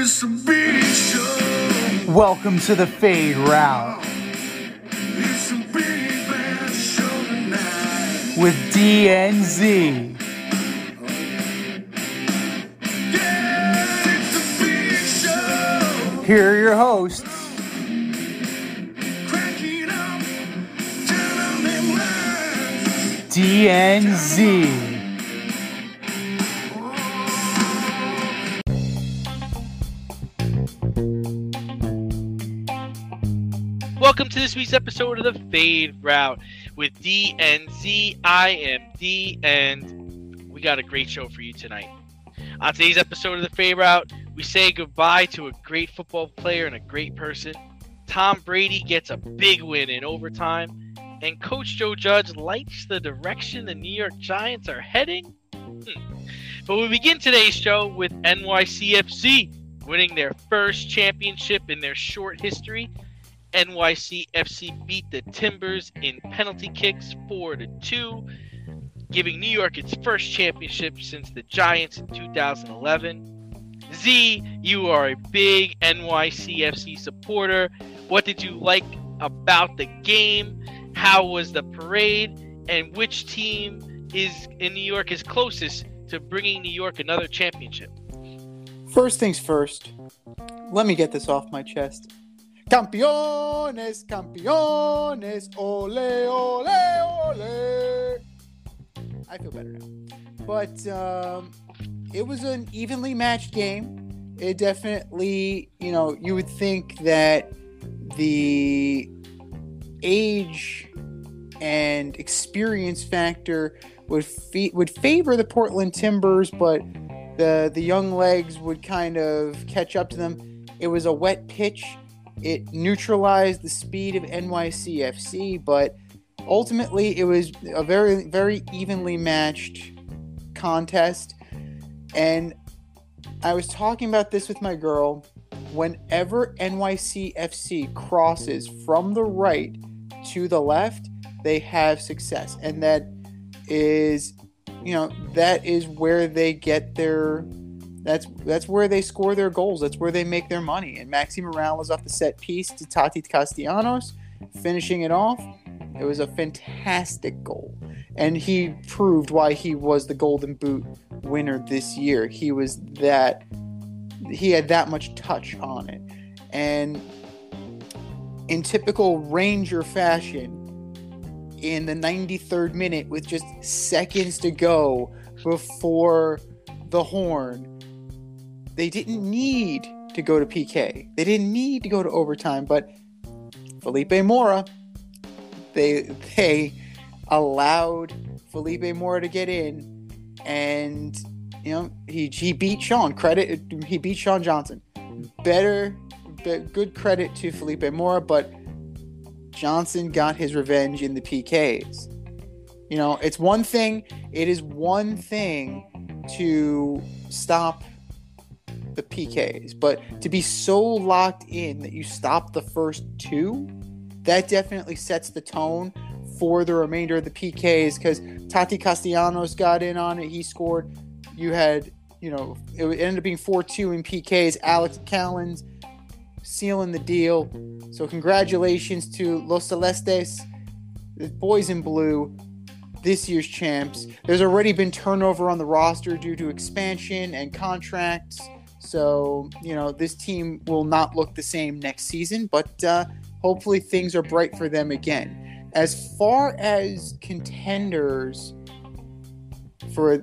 it's a big show. Welcome to the Fade Route It's a big bad show tonight. with DNZ. Yeah, it's a big show. Here are your hosts, Cracking up, telling them lies. DNZ. Welcome to this week's episode of the Fade Route with DNZ. I am D, and we got a great show for you tonight. On today's episode of the Fade Route, we say goodbye to a great football player and a great person. Tom Brady gets a big win in overtime, and Coach Joe Judge likes the direction the New York Giants are heading. Hmm. But we begin today's show with NYCFC winning their first championship in their short history. NYCFC beat the Timbers in penalty kicks 4 to 2, giving New York its first championship since the Giants in 2011. Z, you are a big NYCFC supporter. What did you like about the game? How was the parade? And which team is in New York is closest to bringing New York another championship? First things first, let me get this off my chest. Campeones, campeones, ole, ole, ole. I feel better now. But um, it was an evenly matched game. It definitely, you know, you would think that the age and experience factor would fe- would favor the Portland Timbers, but the the young legs would kind of catch up to them. It was a wet pitch. It neutralized the speed of NYCFC, but ultimately it was a very very evenly matched contest. And I was talking about this with my girl. Whenever NYCFC crosses from the right to the left, they have success, and that is, you know, that is where they get their. That's that's where they score their goals. That's where they make their money. And Maxi Moralez off the set piece to Tati Castellanos, finishing it off. It was a fantastic goal, and he proved why he was the Golden Boot winner this year. He was that he had that much touch on it, and in typical Ranger fashion, in the 93rd minute with just seconds to go before the horn. They didn't need to go to PK. They didn't need to go to overtime, but Felipe Mora, they they allowed Felipe Mora to get in and you know, he he beat Sean. Credit he beat Sean Johnson. Better be- good credit to Felipe Mora, but Johnson got his revenge in the PKs. You know, it's one thing, it is one thing to stop the PKs, but to be so locked in that you stop the first two, that definitely sets the tone for the remainder of the PKs because Tati Castellanos got in on it. He scored. You had, you know, it ended up being 4 2 in PKs. Alex Callens sealing the deal. So congratulations to Los Celestes, the boys in blue, this year's champs. There's already been turnover on the roster due to expansion and contracts. So, you know, this team will not look the same next season, but uh, hopefully things are bright for them again. As far as contenders for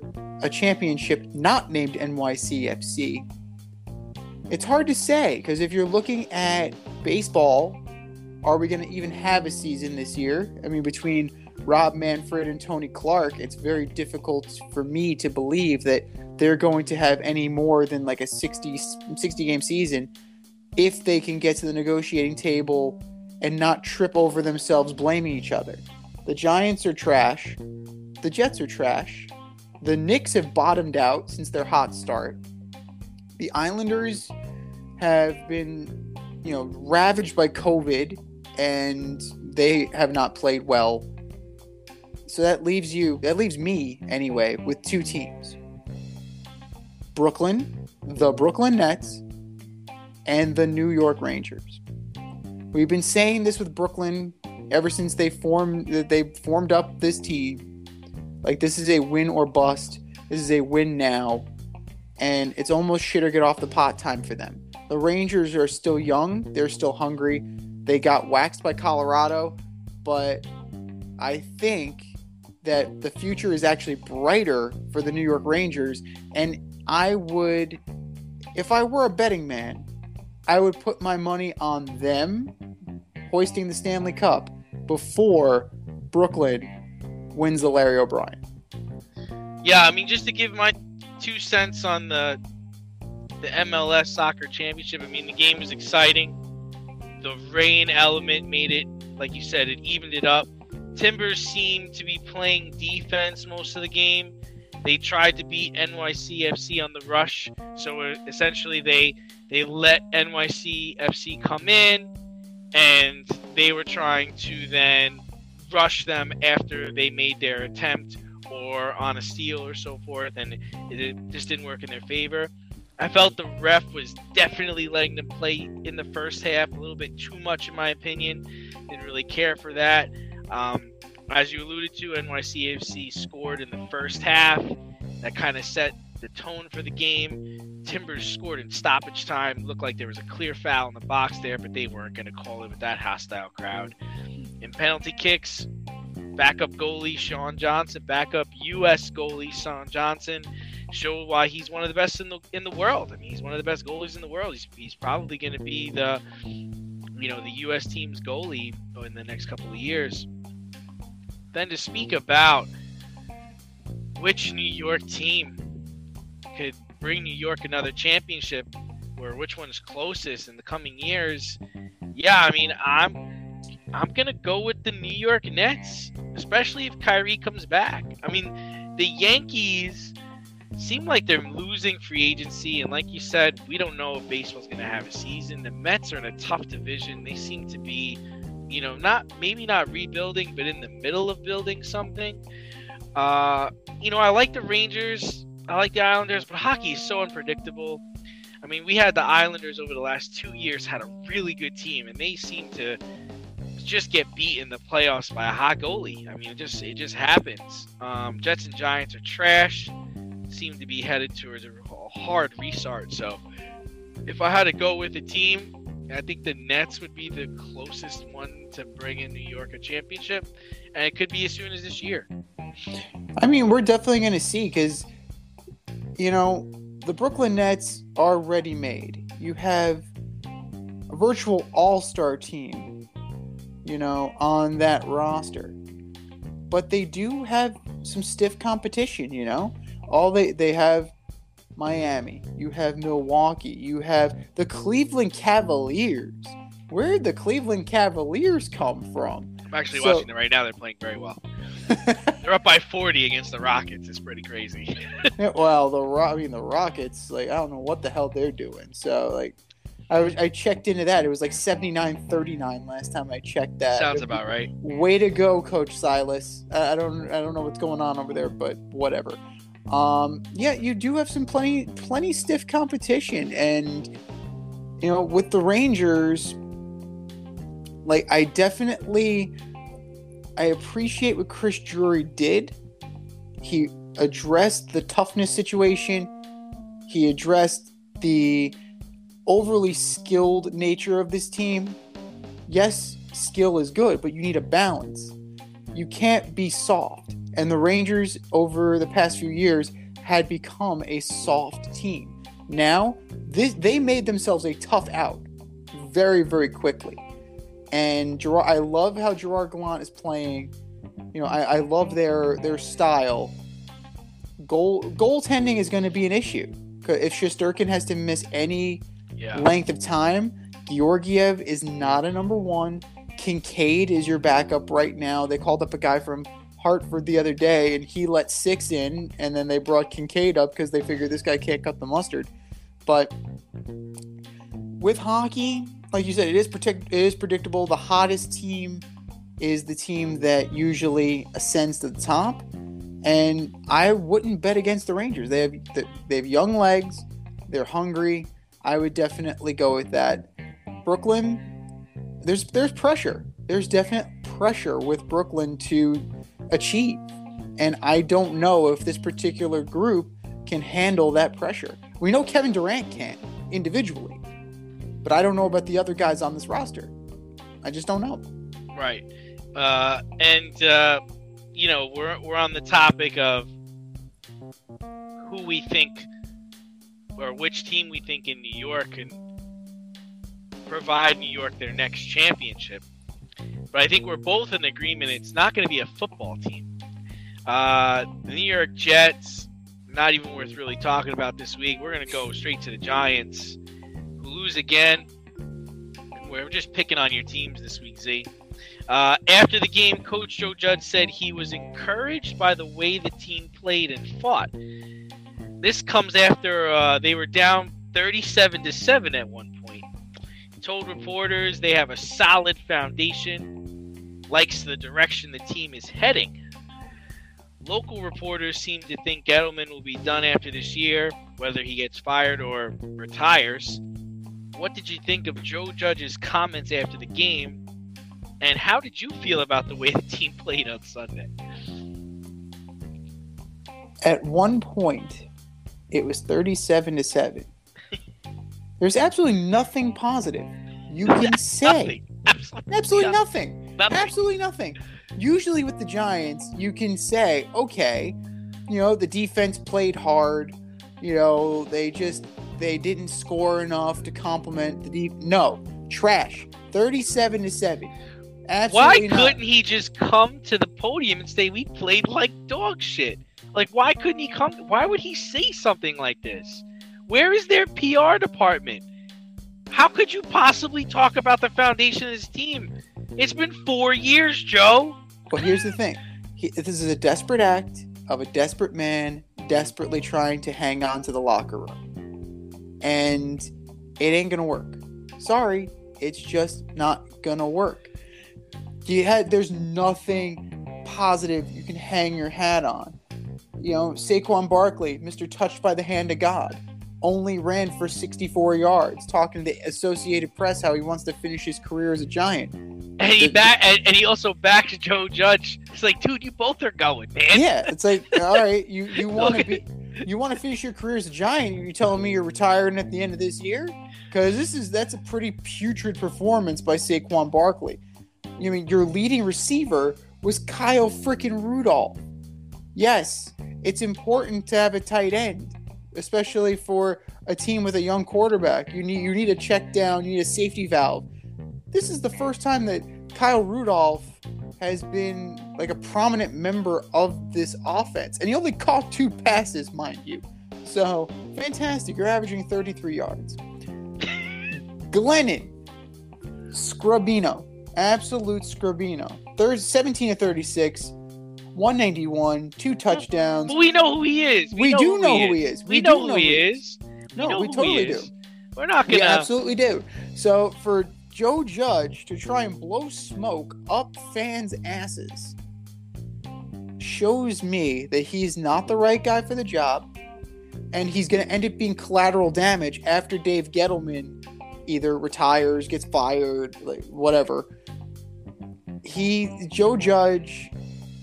a, championship not named NYCFC, it's hard to say because if you're looking at baseball, are we going to even have a season this year? I mean, between Rob Manfred and Tony Clark, it's very difficult for me to believe that they're going to have any more than like a 60, 60 game season if they can get to the negotiating table and not trip over themselves blaming each other. The Giants are trash. The Jets are trash. The Knicks have bottomed out since their hot start. The Islanders have been, you know, ravaged by COVID and they have not played well. So that leaves you, that leaves me anyway, with two teams Brooklyn, the Brooklyn Nets, and the New York Rangers. We've been saying this with Brooklyn ever since they formed they formed up this team. Like this is a win or bust. This is a win now, and it's almost shit or get off the pot time for them. The Rangers are still young. They're still hungry. They got waxed by Colorado, but I think that the future is actually brighter for the New York Rangers. And I would, if I were a betting man, I would put my money on them hoisting the Stanley Cup before Brooklyn wins the Larry O'Brien. Yeah, I mean, just to give my two cents on the the MLS Soccer Championship. I mean, the game was exciting. The rain element made it, like you said, it evened it up. Timbers seemed to be playing defense most of the game. They tried to beat NYCFC on the rush, so uh, essentially they they let NYCFC come in, and they were trying to then rush them after they made their attempt or on a steal or so forth, and it, it just didn't work in their favor. I felt the ref was definitely letting them play in the first half a little bit too much, in my opinion. Didn't really care for that. Um, as you alluded to, NYCFC scored in the first half. That kind of set the tone for the game. Timbers scored in stoppage time. Looked like there was a clear foul in the box there, but they weren't going to call it with that hostile crowd. In penalty kicks, backup goalie Sean Johnson, backup U.S. goalie Sean Johnson showed why he's one of the best in the in the world. I mean, he's one of the best goalies in the world. He's, he's probably going to be the you know the U.S. team's goalie in the next couple of years. Then to speak about which New York team could bring New York another championship, or which one's closest in the coming years. Yeah, I mean, I'm I'm gonna go with the New York Nets, especially if Kyrie comes back. I mean, the Yankees seem like they're losing free agency, and like you said, we don't know if baseball's gonna have a season. The Mets are in a tough division. They seem to be, you know, not maybe not rebuilding, but in the middle of building something. Uh, you know, I like the Rangers. I like the Islanders, but hockey is so unpredictable. I mean, we had the Islanders over the last two years had a really good team, and they seem to just get beat in the playoffs by a hot goalie. I mean, it just it just happens. Um, Jets and Giants are trash. Seem to be headed towards a hard restart. So, if I had to go with a team, I think the Nets would be the closest one to bring in New York a championship, and it could be as soon as this year. I mean, we're definitely going to see because, you know, the Brooklyn Nets are ready made. You have a virtual all star team, you know, on that roster. But they do have some stiff competition, you know? All they, they have Miami, you have Milwaukee, you have the Cleveland Cavaliers. Where did the Cleveland Cavaliers come from? I'm actually So- watching them right now. They're playing very well. They're up by 40 against the Rockets. It's pretty crazy. Well, the Ro- I mean the Rockets, like I don't know what the hell they're doing. So like, I was I checked into that. It was like 79-39 last time I checked that. Sounds about right. Way to go, Coach Silas. I, I don't I don't know what's going on over there, but whatever. Um, yeah, you do have some plenty plenty stiff competition, and you know with the Rangers, like I definitely I appreciate what Chris Drury did. He addressed the toughness situation. He addressed the overly skilled nature of this team. Yes, skill is good, but you need a balance. You can't be soft. And the Rangers, over the past few years, had become a soft team. Now, this, they made themselves a tough out very, very quickly. And Gerard, I love how Gerard Gallant is playing. You know, I, I love their their style. Goal goaltending is going to be an issue if Shesterkin has to miss any Yeah. length of time. Georgiev is not a number one. Kinkaid is your backup right now. They called up a guy from Hartford the other day, and he let six in, and then they brought Kinkaid up because they figured this guy can't cut the mustard. But with hockey, like you said, it is predict- it is predictable. The hottest team is the team that usually ascends to the top, and I wouldn't bet against the Rangers. They have they have young legs. They're hungry. I would definitely go with that. Brooklyn, there's there's pressure. There's definite pressure with Brooklyn to achieve. And I don't know if this particular group can handle that pressure. We know Kevin Durant can't individually, but I don't know about the other guys on this roster. I just don't know. Right. Uh, and uh, you know, we're we're on the topic of who we think or which team we think in New York can provide New York their next championship. But I think we're both in agreement it's not going to be a football team. Uh, the New York Jets, not even worth really talking about this week. We're going to go straight to the Giants, who lose again. We're just picking on your teams this week, Z. Uh, after the game, Coach Joe Judge said he was encouraged by the way the team played and fought. This comes after uh, they were down 37 to 7 at one point. Told reporters they have a solid foundation, likes the direction the team is heading. Local reporters seem to think Gettleman will be done after this year, whether he gets fired or retires. What did you think of Joe Judge's comments after the game? And how did you feel about the way the team played on Sunday? At one point, it was 37 to 7. There's absolutely nothing positive you can say. Nothing. Absolutely, Absolutely nothing. nothing. Nothing. Absolutely nothing. Usually with the Giants, you can say, okay, you know, the defense played hard. You know, they just they didn't score enough to complement the deep. No, trash. 37 to 7. Why Absolutely not. couldn't he just come to the podium and say we played like dog shit? Like, why couldn't he come? Why would he say something like this? Where is their PR department? How could you possibly talk about the foundation of this team? It's been four years, Joe. Well, here's the thing. He, this is a desperate act of a desperate man desperately trying to hang on to the locker room. And it ain't to work. Sorry, it's just not to work. You had there's nothing positive you can hang your hat on. You know, Saquon Barkley, Mr. Touched by the Hand of God, only ran for 64 yards, talking to the Associated Press how he wants to finish his career as a Giant. And he back and, and he also backed Joe Judge. It's like, dude, you both are going, man. yeah, it's like, all right, you you want to be, you want to finish your career as a giant. You're telling me you're retiring at the end of this year? Because this is that's a pretty putrid performance by Saquon Barkley. I mean, your leading receiver was Kyle freaking Rudolph. Yes, it's important to have a tight end, especially for a team with a young quarterback. You need you need a check down. You need a safety valve. This is the first time that Kyle Rudolph has been like a prominent member of this offense. And he only caught two passes, mind you. So fantastic. You're averaging 33 yards. Glennon, Scrubino, absolute Scrubino. Third, 17 to 36, 191, two touchdowns. But we know who he is. We do know who he is. We, We know who know he who he is. No, know we totally do. We're not gonna. absolutely do. So for Joe Judge to try and blow smoke up fans' asses shows me that he's not the right guy for the job, and he's going to end up being collateral damage after Dave Gettleman either retires, gets fired, like whatever. He Joe Judge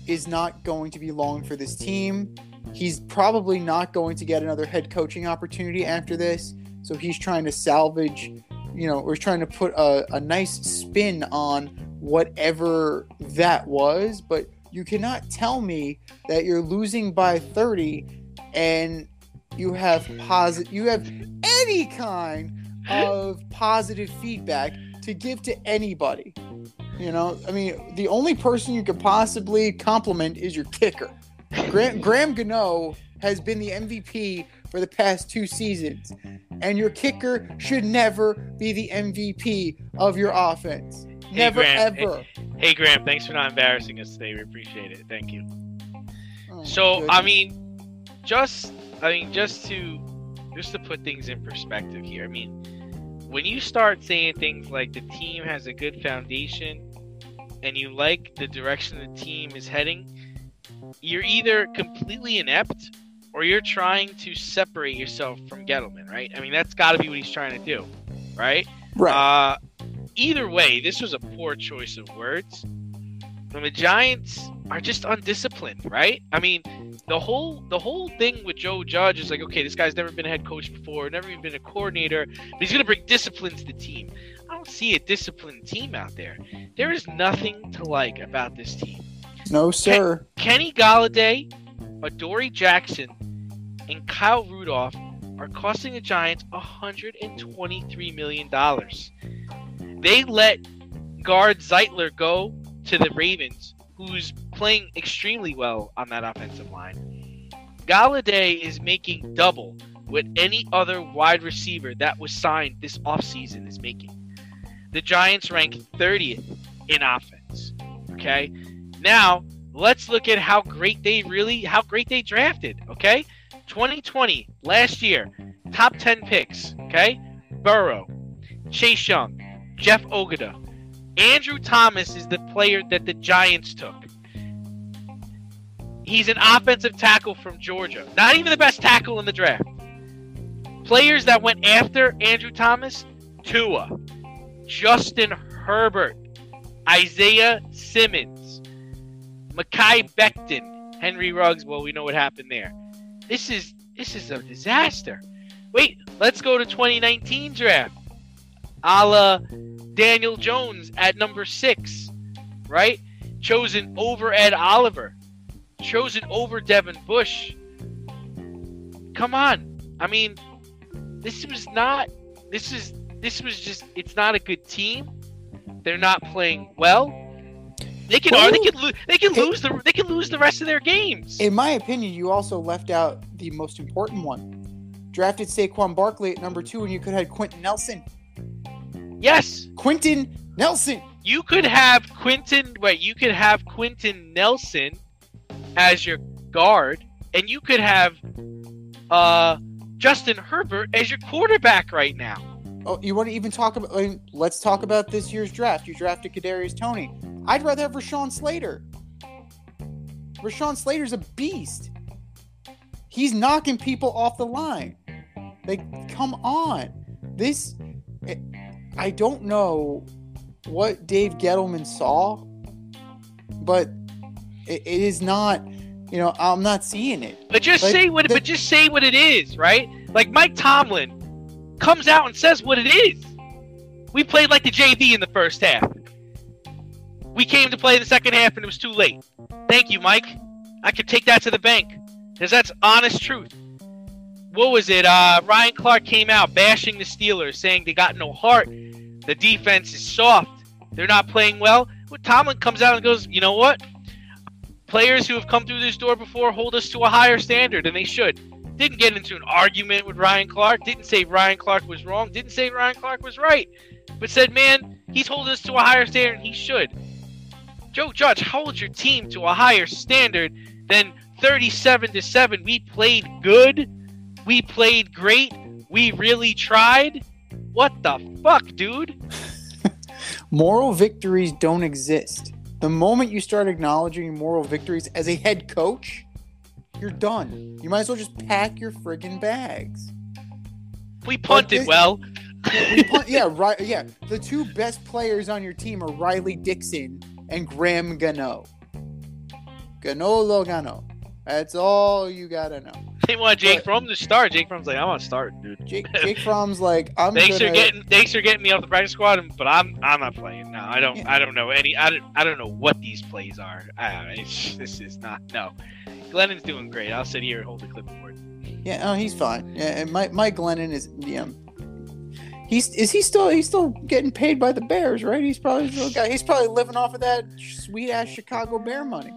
is not going to be long for this team. He's probably not going to get another head coaching opportunity after this. So he's trying to salvage, you know, or trying to put a, a nice spin on whatever that was. But you cannot tell me that you're losing by 30 and you have positive, you have any kind of positive feedback to give to anybody. You know, I mean, the only person you could possibly compliment is your kicker. Graham, Graham Gano has been the MVP for the past two seasons, and your kicker should never be the MVP of your offense. Never, Graham, ever. Hey Graham, thanks for not embarrassing us today. We appreciate it. Thank you. Oh, So goodness. I mean, just I mean, just to just to put things in perspective here. I mean, when you start saying things like the team has a good foundation and you like the direction the team is heading, you're either completely inept or you're trying to separate yourself from Gettleman, right? I mean, that's got to be what he's trying to do, right? Right. Uh, either way, this was a poor choice of words. The Giants are just undisciplined, right? I mean, the whole the whole thing with Joe Judge is like, okay, this guy's never been a head coach before, never even been a coordinator, but he's gonna bring discipline to the team. I don't see a disciplined team out there. There is nothing to like about this team. no, sir. Kenny Golladay, Adoree Jackson, and Kyle Rudolph are costing the Giants $123 million. They let guard Zeitler go to the Ravens, who's playing extremely well on that offensive line. Golladay is making double what any other wide receiver that was signed this offseason is making. The Giants rank 30th in offense. Okay? Now, let's look at how great they really how great they drafted, okay? 2020, last year, top 10 picks, okay? Burrow, Chase Young, Jeff Okudah. Andrew Thomas is the player that the Giants took. He's an offensive tackle from Georgia. Not even the best tackle in the draft. Players that went after Andrew Thomas, Tua, Justin Herbert, Isaiah Simmons, Mekhi Becton, Henry Ruggs. Well, we know what happened there. This is this is a disaster. Wait, let's go to 2019 draft. A la Daniel Jones at number six, right? Chosen over Ed Oliver, chosen over Devin Bush. Come on. I mean, this was not this is this was just it's not a good team. They're not playing well. They can or they can lo- they can lose the they can lose the rest of their games. In my opinion, you also left out the most important one. Drafted Saquon Barkley at number two, and you could have had Quenton Nelson. Yes, Quenton Nelson. you could have Quenton. Wait, you could have Quenton Nelson as your guard, and you could have uh, Justin Herbert as your quarterback right now. Oh, you want to even talk about? I mean, let's talk about this year's draft. You drafted Kadarius Toney. I'd rather have Rashawn Slater. Rashawn Slater's a beast. He's knocking people off the line. Like, come on. This, I- I don't know what Dave Gettleman saw, but it, it is not. You know, I'm not seeing it. But just Like, say what. the- but just say what it is, right? Like Mike Tomlin comes out and says what it is. We played like the JV in the first half. We came to play the second half and it was too late. Thank you, Mike. I could take that to the bank because that's honest truth. What was it? Uh, Ryan Clark came out bashing the Steelers, saying they got no heart. The defense is soft. They're not playing well. Well, Tomlin comes out and goes, you know what? Players who have come through this door before hold us to a higher standard, and they should. Didn't get into an argument with Ryan Clark. Didn't say Ryan Clark was wrong. Didn't say Ryan Clark was right. But said, man, he's holding us to a higher standard. and He should. Joe Judge holds your team to a higher standard than 37 to 7. We played good. We played great. We really tried. What the fuck, dude? Moral victories don't exist. The moment you start acknowledging moral victories as a head coach, you're done. You might as well just pack your friggin' bags. We punted this- well. We punt- yeah, right. Yeah, the two best players on your team are Riley Dixon and Graham Gano. Gano. That's all you gotta know. They want Jake But- Fromm to start. Jake Fromm's like, I want to start, dude. Jake Jake Fromm's like, I'm Thanks gonna. for getting thanks for getting me off the practice squad, but I'm I'm not playing. No, I don't Yeah. I don't know any I don't I don't know what these plays are. It's, this is not no. Glennon's doing great. I'll sit here and hold the clipboard. Yeah, oh, he's fine. Yeah, and Mike Mike Glennon is yeah. He's is he still he's still getting paid by the Bears, right? He's probably still got, he's probably living off of that sweet ass Chicago Bear money.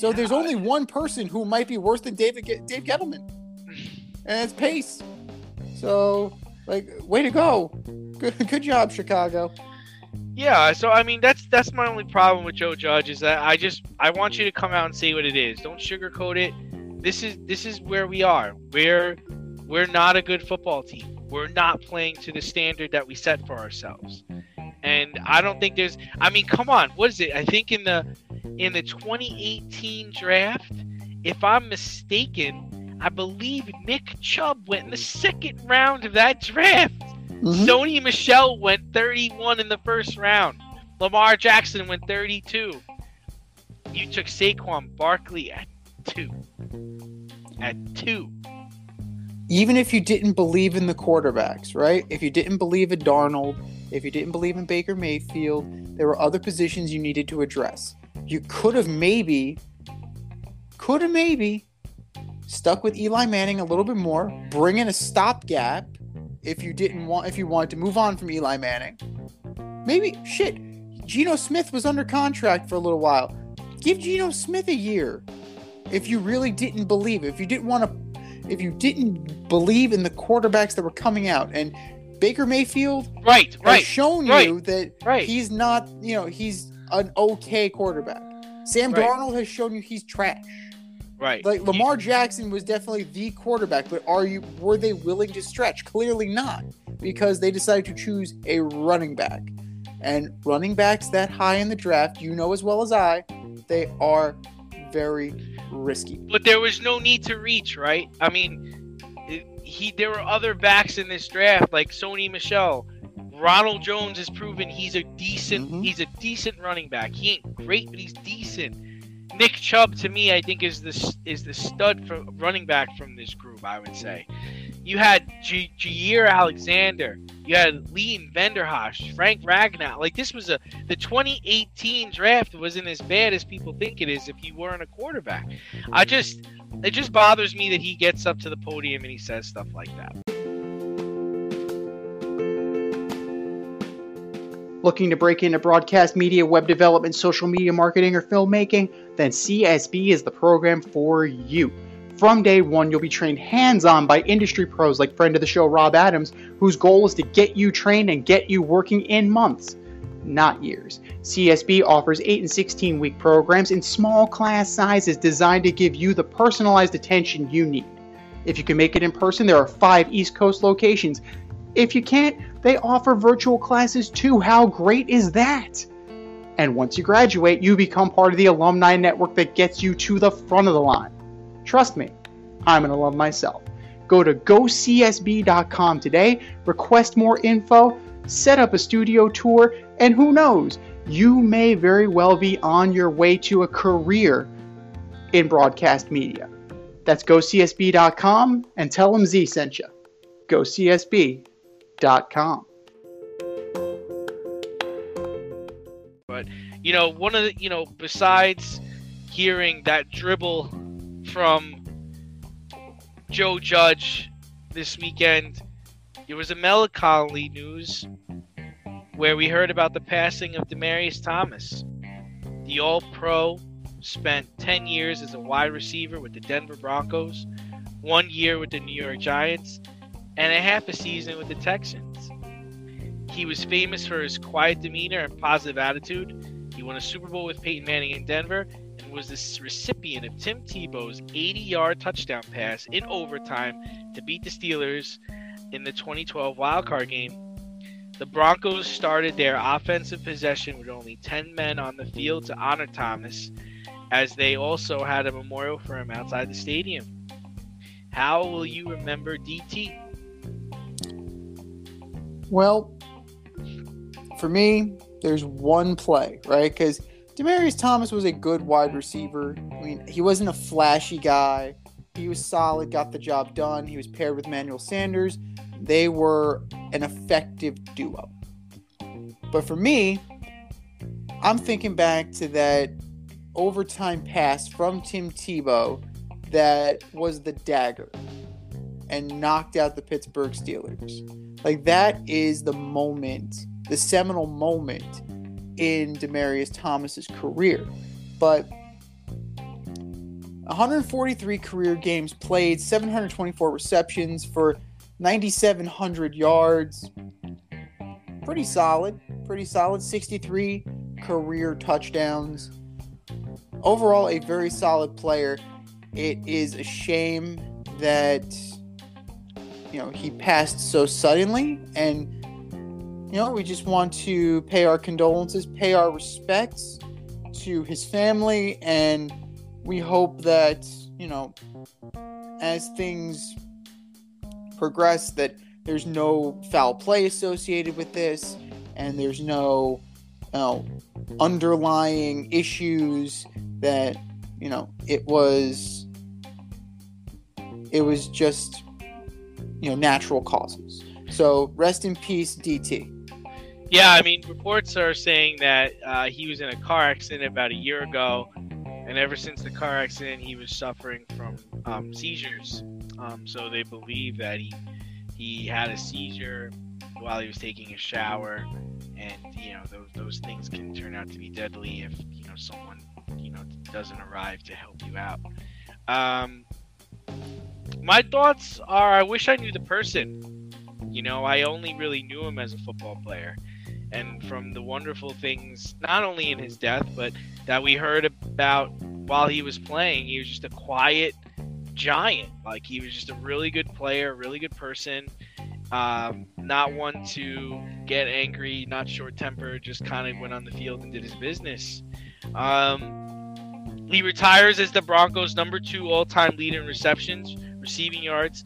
So there's only one person who might be worse than David Ge- Dave Gettleman, and it's Pace. So like, way to go, good good job, Chicago. Yeah, so I mean that's that's my only problem with Joe Judge is that I just I want you to come out and say what it is. Don't sugarcoat it. This is this is where we are. We're we're not a good football team. We're not playing to the standard that we set for ourselves. And I don't think there's I mean, come on, what is it? I think in the in the 2018 draft, if I'm mistaken, I believe Nick Chubb went in the second round of that draft. Mhm. Sony Michel went 31 in the first round. Lamar Jackson went 32. You took Saquon Barkley at two. At two. even if you didn't believe in the quarterbacks, right? If you didn't believe in Darnold, if you didn't believe in Baker Mayfield, there were other positions you needed to address. You could have maybe, could have maybe stuck with Eli Manning a little bit more, bring in a stopgap if you didn't want, if you wanted to move on from Eli Manning. Maybe, shit, Geno Smith was under contract for a little while. Give Geno Smith a year. If you really didn't believe, if you didn't want to if you didn't believe in the quarterbacks that were coming out and Baker Mayfield Right, has right, shown right, you that right. he's not, you know, he's an okay quarterback. Sam Right. Darnold has shown you he's trash. right. Like Lamar Jackson was definitely the quarterback, but are you were they willing to stretch? Clearly not, because they decided to choose a running back. And running backs that high in the draft, you know as well as I, they are very risky. But there was no need to reach, right? I mean, he there were other backs in this draft like Sony Michel. Ronald Jones has proven he's a decent Mhm. he's a decent running back. He ain't great, but he's decent. Nick Chubb to me, I think is the is the stud for running back from this group. I would say. You had J- Jaire Alexander. You had Leighton Vander Esch, Frank Ragnow. Like this was a the 2018 draft wasn't as bad as people think it is if you weren't a quarterback. I just it just bothers me that he gets up to the podium and he says stuff like that. Looking to break into broadcast media, web development, social media marketing, or filmmaking? Then CSB is the program for you. From day one, you'll be trained hands on by industry pros like friend of the show Rob Adams, whose goal is to get you trained and get you working in months, not years. CSB offers 8 and 16 week programs in small class sizes designed to give you the personalized attention you need. If you can make it in person, there are five East Coast locations. If you can't, they offer virtual classes too. How great is that? And once you graduate, you become part of the alumni network that gets you to the front of the line. Trust me, I'm an alum myself. Go to gocsb.com today, request more info, set up a studio tour, and who knows, you may very well be on your way to a career in broadcast media. That's gocsb.com and tell them Z sent you. GoCSB.com. You know, one of the you know, besides hearing that dribble from Joe Judge this weekend, there was a melancholy news where we heard about the passing of Demaryius Thomas. The All Pro spent 10 years as a wide receiver with the Denver Broncos, one year with the New York Giants, and a half a season with the Texans. He was famous for his quiet demeanor and positive attitude. He won a Super Bowl with Peyton Manning in Denver and was the recipient of Tim Tebow's 80 yard touchdown pass in overtime to beat the Steelers in the 2012 wildcard game. The Broncos started their offensive possession with only 10 men on the field to honor Thomas, as they also had a memorial for him outside the stadium. How will you remember DT? Well, for me, there's one play, right? Because Demaryius Thomas was a good wide receiver. I mean, he wasn't a flashy guy. He was solid, got the job done. He was paired with Manuel Sanders. They were an effective duo. But for me, I'm thinking back to that overtime pass from Tim Tebow that was the dagger and knocked out the Pittsburgh Steelers. Like that is the moment, the seminal moment in Demaryius Thomas's career. But 143 career games played, 724 receptions for 9,700 yards. Pretty solid. Pretty solid. 63 career touchdowns. Overall, a very solid player. It is a shame that you know he passed so suddenly and you know we just want to pay our condolences pay our respects to his family and we hope that you know as things progress that there's no foul play associated with this and there's no you know, underlying issues that you know it was it was just you know natural causes so rest in peace dt Yeah, I mean, reports are saying that uh, he was in a car accident about a year ago, and ever since the car accident, he was suffering from um, seizures. Um, so they believe that he he had a seizure while he was taking a shower, and you know those those things can turn out to be deadly if you know someone you know doesn't arrive to help you out. Um, my thoughts are, I wish I knew the person. You know, I only really knew him as a football player. And from the wonderful things not only in his death but that we heard about while he was playing he was just a quiet giant. Like he was just a really good player really good person. Um, not one to get angry not short tempered just kind of went on the field and did his business. Um, he retires as the broncos number two all-time leader in receptions receiving yards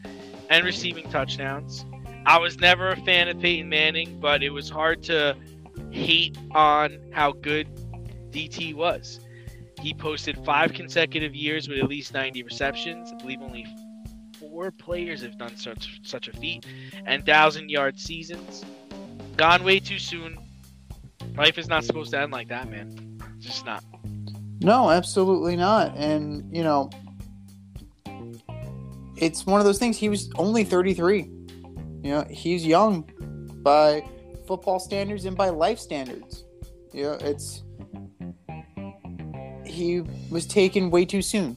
and receiving touchdowns I was never a fan of Peyton Manning, but it was hard to hate on how good DT was. He posted five consecutive years with at least 90 receptions. I believe only four players have done such such a feat, and thousand yard seasons. Gone way too soon. Life is not supposed to end like that, man. It's just not. No, absolutely not. And, you know, it's one of those things. He was only 33. You know, he's young by football standards and by life standards. You know, it's. He was taken way too soon,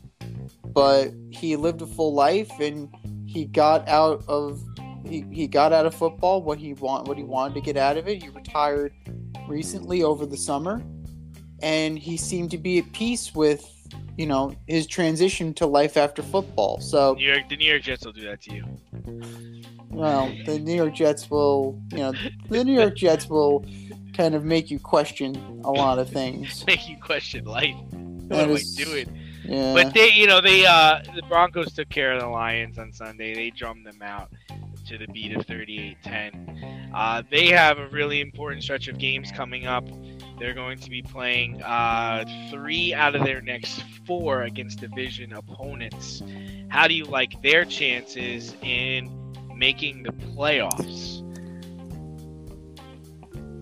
but he lived a full life and he got out of he, he got out of football what he want what he wanted to get out of it. He retired recently over the summer and he seemed to be at peace with you know his transition to life after football. So New York, the New York Jets will do that to you. well, the New York Jets will you know the New York Jets will kind of make you question a lot of things. Make you question life. What am I is- doing? Yeah, But they, you know, they uh the Broncos took care of the Lions on Sunday. They drummed them out to the beat of 38-10. Uh, they have a really important stretch of games coming up. They're going to be playing uh, three out of their next four against division opponents. How do you like their chances in making the playoffs?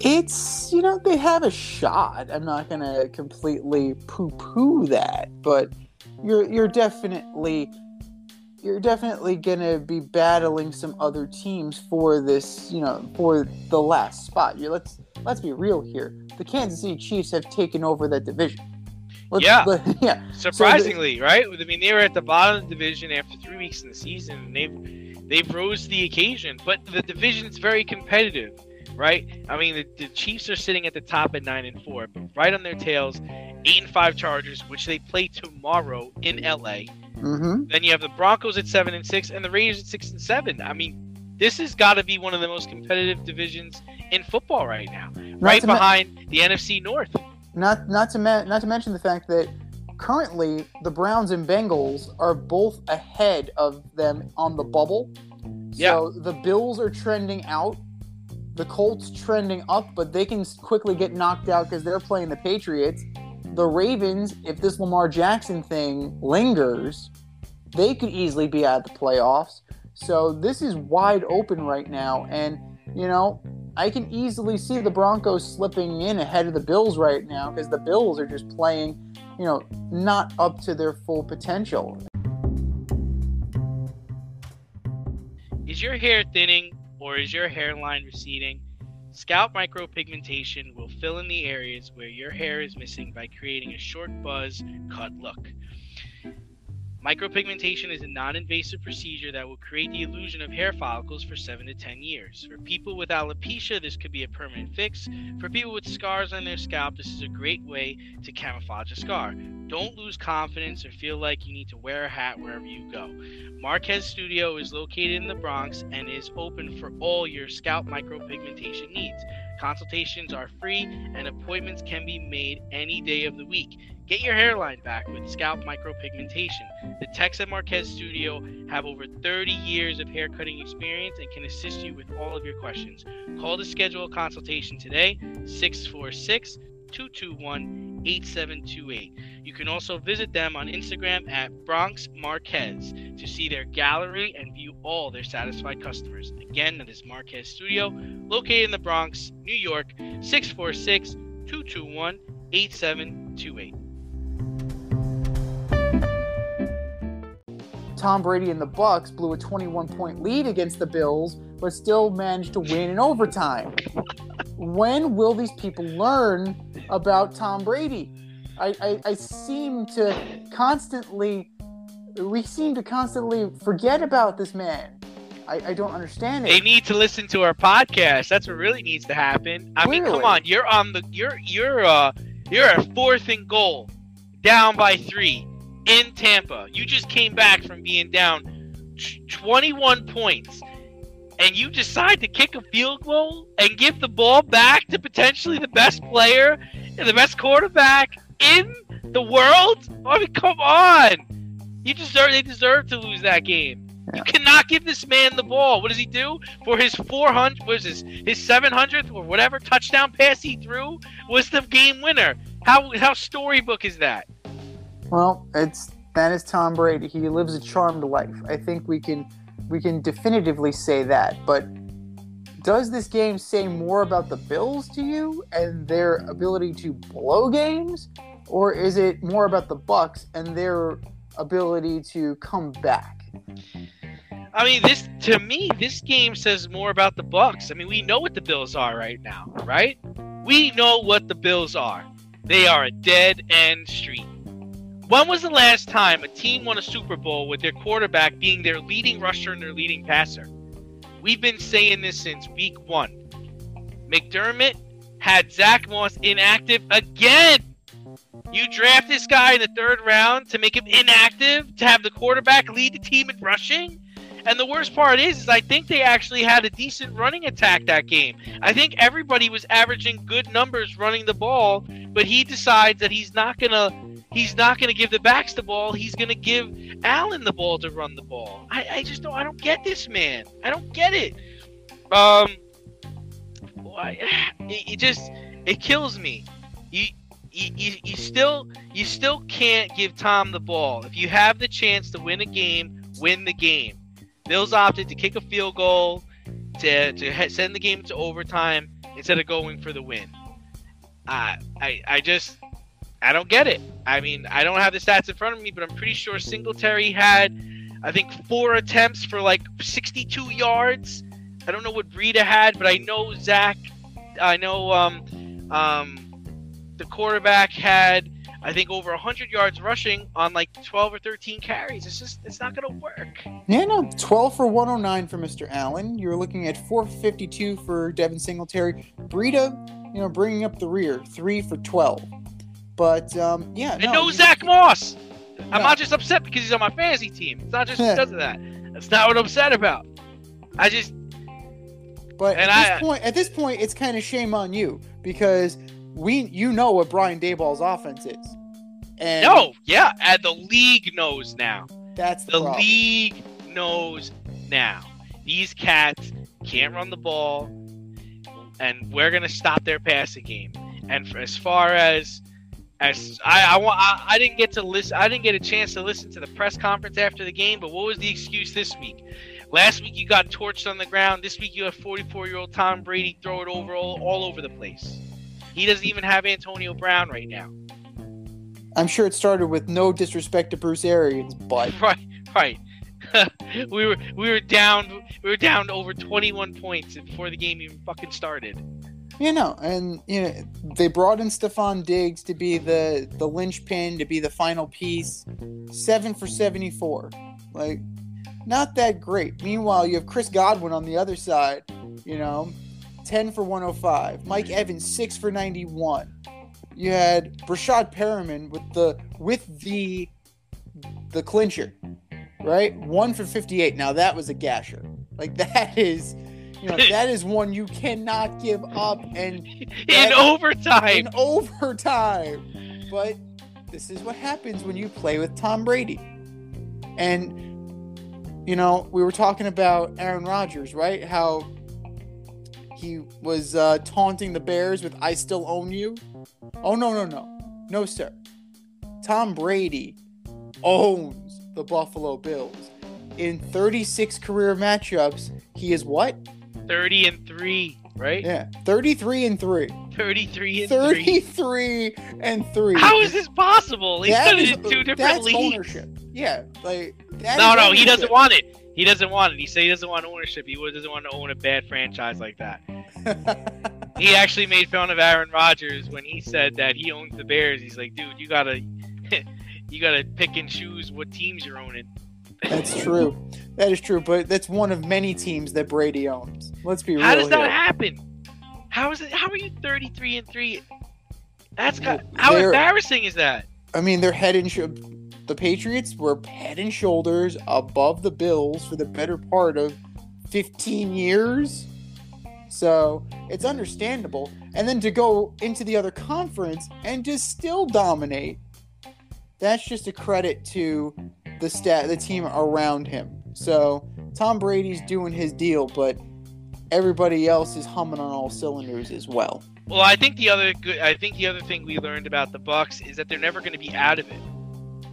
it's you know they have a shot. I'm not gonna completely poo-poo that, but you're you're definitely you're definitely gonna be battling some other teams for this, you know, for the last spot. You let's let's be real here. The Kansas City Chiefs have taken over that division. Let's- Yeah. let- yeah. Surprisingly, right? I mean, they were at the bottom of the division after three weeks in the season, and they've they've rose to the occasion. But the division's very competitive, right? I mean, the, the Chiefs are sitting at the top at nine and four, but right on their tails, eight and five Chargers, which they play tomorrow in LA. Mm-hmm. Then you have the Broncos at seven and six, and the Raiders at six and seven. I mean, this has got to be one of the most competitive divisions in football right now, right to me- behind the NFC North. Not not to me- not to mention the fact that currently the Browns and Bengals are both ahead of them on the bubble. So the Bills are trending out, the Colts trending up, but they can quickly get knocked out because they're playing the Patriots. The Ravens, if this Lamar Jackson thing lingers, they could easily be out of the playoffs. So this is wide open right now, and you know I can easily see the Broncos slipping in ahead of the Bills right now because the Bills are just playing, you know, not up to their full potential. Is your hair thinning or is your hairline receding? Scalp micropigmentation will fill in the areas where your hair is missing by creating a short buzz cut look. Micropigmentation is a non invasive procedure that will create the illusion of hair follicles for 7 to 10 years. For people with alopecia, this could be a permanent fix. For people with scars on their scalp, this is a great way to camouflage a scar. Don't lose confidence or feel like you need to wear a hat wherever you go. Marquez Studio is located in the Bronx and is open for all your scalp micropigmentation needs. Consultations are free and appointments can be made any day of the week. Get your hairline back with scalp micropigmentation. The Tex and Marquez studio have over 30 years of hair cutting experience and can assist you with all of your questions. Call to schedule a consultation today, 646 221 8728. You can also visit them on Instagram at Bronx Marquez to see their gallery and view all their satisfied customers. Again, that is Marquez Studio, located in the Bronx, New York, 646 221 8728. Tom Brady and the Bucs blew a 21 point lead against the Bills, but still managed to win in overtime. when will these people learn about Tom Brady? I, I, I seem to constantly, we seem to constantly forget about this man. I, I don't understand it. They need to listen to our podcast. That's what really needs to happen. I mean, come on, you're on the you're you're uh you're a fourth and goal, down by three in Tampa. You just came back from being down t- 21 points, and you decide to kick a field goal and give the ball back to potentially the best player and the best quarterback in the world. I mean, come on. You deserve. They deserve to lose that game. You cannot give this man the ball. What does he do for his 400? Was his his 700th or whatever touchdown pass he threw was the game winner? How how storybook is that? Well, it's that is Tom Brady. He lives a charmed life. I think we can we can definitively say that. But does this game say more about the Bills to you and their ability to blow games, or is it more about the Bucs and their ability to come back? I mean, this to me, this game says more about the Bucs. I mean, we know what the Bills are right now, right? We know what the Bills are. They are a dead end street. When was the last time a team won a Super Bowl with their quarterback being their leading rusher and their leading passer? We've been saying this since week one. McDermott had Zach Moss inactive again. You draft this guy in the third round to make him inactive, to have the quarterback lead the team in rushing? And the worst part is, is I think they actually had a decent running attack that game. I think everybody was averaging good numbers running the ball, but he decides that he's not gonna he's not gonna give the backs the ball. He's gonna give Allen the ball to run the ball. I, I just don't I don't get this man. I don't get it. Um, why- it, it just it kills me. You, you you you still you still can't give Tom the ball. If you have the chance to win a game, win the game. Bills opted to kick a field goal to to send the game to overtime instead of going for the win. I I I just I don't get it. I mean, I don't have the stats in front of me, but I'm pretty sure Singletary had I think four attempts for like 62 yards. I don't know what Breida had, but I know Zach. I know um um the quarterback had I think over 100 yards rushing on like 12 or 13 carries. It's just it's not gonna work. Yeah, no, 12 for 109 for Mr. Allen. You're looking at 452 for Devin Singletary. Breida, you know, bringing up the rear, 3 for 12. But, um, yeah. And no, no Zach Moss. I'm not just upset because he's on my fantasy team. It's not just because of that. That's not what I'm upset about. I just But at I- this point, at this point, it's kind of shame on you because we, you know what Brian Daboll's offense is, and no, yeah, and the league knows now. that's the, The league knows now. These cats can't run the ball, and we're gonna stop their passing game. And for, as far as as I I, I I didn't get to listen. I didn't get a chance to listen to the press conference after the game. But what was the excuse this week? Last week you got torched on the ground. This week you have 44 year old Tom Brady throw it over all, all over the place. He doesn't even have Antonio Brown right now. I'm sure it started with no disrespect to Bruce Arians, but Right, right. we were we were down we were down over 21 points before the game even fucking started. You know, and you know, they brought in Stefon Diggs to be the the linchpin, to be the final piece. Seven for 74, like not that great. Meanwhile, you have Chris Godwin on the other side, you know, 10 for 105. Mike Evans six for 91. You had Breshad Perriman with the with the the clincher, right? One for 58. Now that was a gasher. Like that is, You know, that is one you cannot give up and in overtime. in overtime. But this is what happens when you play with Tom Brady. And you know, we were talking about Aaron Rodgers, right? How he was uh, taunting the Bears with "I still own you." Oh no, no, no, no, sir. Tom Brady owns the Buffalo Bills. In 36 career matchups, he is what? 30 and 3, right? Yeah, 33 and 3. 33 and 3. 33 and 3. How is this possible? He's That is- in two different that's leagues. ownership. Yeah, like that No, no, he doesn't want it. He doesn't want it. He said he doesn't want ownership. He doesn't want to own a bad franchise like that. He actually made fun of Aaron Rodgers when he said that he owns the Bears. He's like, dude, you gotta, you gotta pick and choose what teams you're owning. that's true. That is true, but that's one of many teams that Brady owns. Let's be real. How does that happen? How is it? How are you 33 and three? That's got, how They're- embarrassing is that? I mean, they're head and sho- the Patriots were head and shoulders above the Bills for the better part of 15 years. So it's understandable. And then to go into the other conference and to still dominate, that's just a credit to the stat, the team around him. So Tom Brady's doing his deal, but everybody else is humming on all cylinders as well. Well, I think the other good. I think the other thing we learned about the Bucs is that they're never going to be out of it.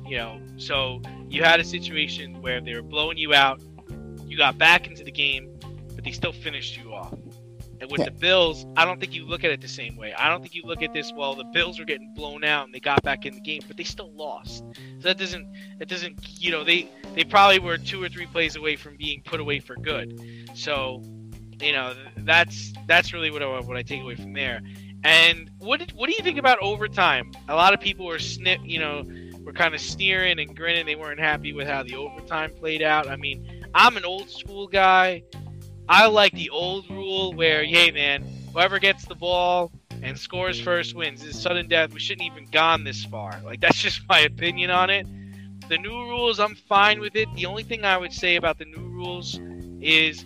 You know, so you had a situation where they were blowing you out, you got back into the game, but they still finished you off. And with the Bills, I don't think you look at it the same way. I don't think you look at this. Well, the Bills were getting blown out and they got back in the game, but they still lost. So that doesn't. That doesn't. You know, they they probably were two or three plays away from being put away for good. So, you know, that's that's really what I what I take away from there. And what did, what do you think about overtime? A lot of people were snip, you know, were kind of sneering and grinning. They weren't happy with how the overtime played out. I mean, I'm an old school guy. I like the old rule where, hey man, whoever gets the ball and scores first wins. This is sudden death. We shouldn't even gone this far. Like that's just my opinion on it. The new rules, I'm fine with it. The only thing I would say about the new rules is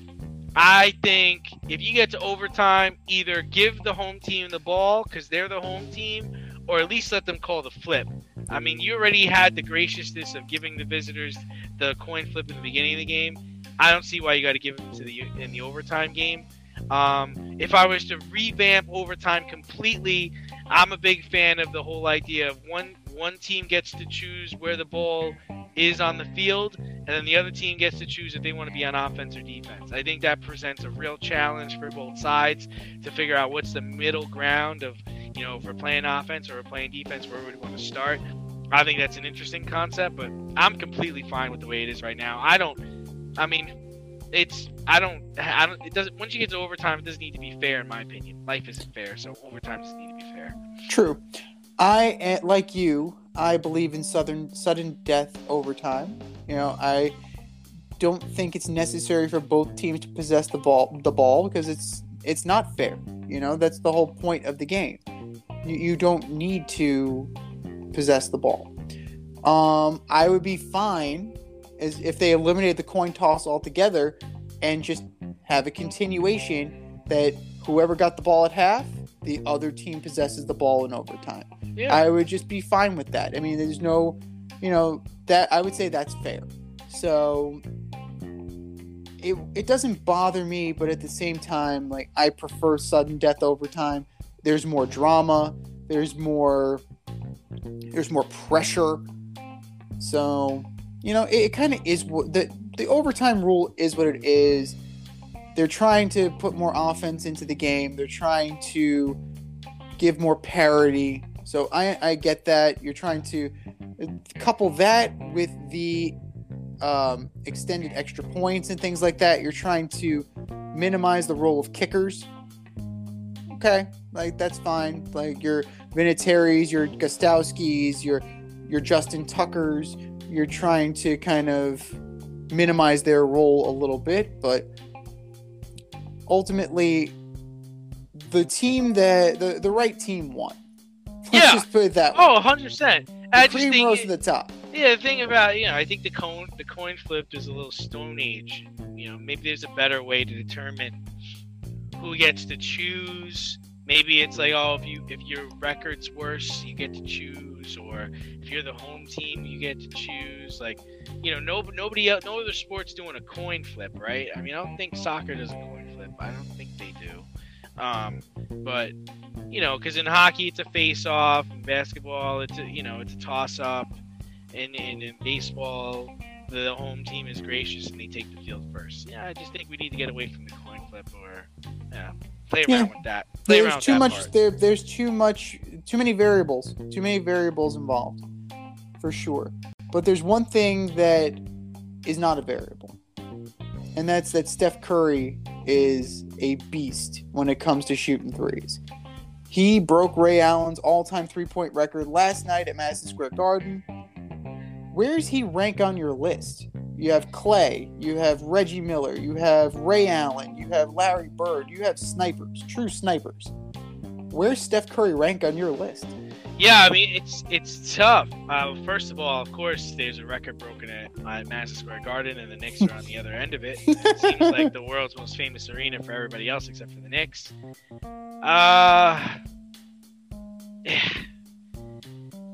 I think if you get to overtime, either give the home team the ball because they're the home team, or at least let them call the flip. I mean, you already had the graciousness of giving the visitors the coin flip in the beginning of the game. I don't see why you got to give them to the in the overtime game. Um, if I was to revamp overtime completely, I'm a big fan of the whole idea of one one team gets to choose where the ball is on the field, and then the other team gets to choose if they want to be on offense or defense. I think that presents a real challenge for both sides to figure out what's the middle ground of, you know, if we're playing offense or we're playing defense, where we want to start. I think that's an interesting concept, but I'm completely fine with the way it is right now. I don't, I mean, it's, I don't, I don't, it doesn't, once you get to overtime, it doesn't need to be fair, in my opinion. Life isn't fair, so overtime doesn't need to be fair. True. I eh, like you. I believe in southern sudden death overtime. You know, I don't think it's necessary for both teams to possess the ball the ball because it's it's not fair. You know, that's the whole point of the game. You, you don't need to possess the ball. Um, I would be fine as if they eliminate the coin toss altogether and just have a continuation that whoever got the ball at half, the other team possesses the ball in overtime. Yeah. I would just be fine with that. I mean, there's no, you know, that I would say that's fair. So it it doesn't bother me, but at the same time, like I prefer sudden death overtime. There's more drama. There's more. There's more pressure. So you know, it, it kind of is what the the overtime rule is what it is. They're trying to put more offense into the game. They're trying to give more parity. So I, I get that. You're trying to couple that with the um, extended extra points and things like that. You're trying to minimize the role of kickers. Okay, like that's fine. Like your Vinatieri's, your Gostkowski's, your your Justin Tuckers. You're trying to kind of minimize their role a little bit, but ultimately, the team that the, the right team won. Let's Yeah. just put it that way. Oh, 100%. I the just cream think rose to the top. Yeah, the thing about you know, I think the coin the coin flip is a little Stone Age. You know, maybe there's a better way to determine who gets to choose. Maybe it's like, oh, if you if your record's worse, you get to choose, or if you're the home team, you get to choose. Like, you know, no nobody else, no other sport's doing a coin flip, right? I mean, I don't think soccer does a coin flip. I don't think they do. Um, but you know, because in hockey it's a face-off, in basketball it's a, you know it's a toss-up, and, and in baseball the home team is gracious and they take the field first. Yeah, I just think we need to get away from the coin flip or yeah, play around Yeah. with that. Play There's too much. part. There, there's too much. Too many variables. Too many variables involved, for sure. But there's one thing that is not a variable, and that's that Steph Curry is a beast when it comes to shooting threes. He broke Ray Allen's all-time three-point record last night at Madison Square Garden. Where's he rank on your list? You have Klay, you have Reggie Miller, you have Ray Allen, you have Larry Bird, you have snipers, true snipers. Where's Steph Curry rank on your list? Yeah, I mean it's it's tough. Uh, first of all, of course, there's a record broken at uh, Madison Square Garden, and the Knicks are on the other end of it. It seems like the world's most famous arena for everybody else except for the Knicks. Uh,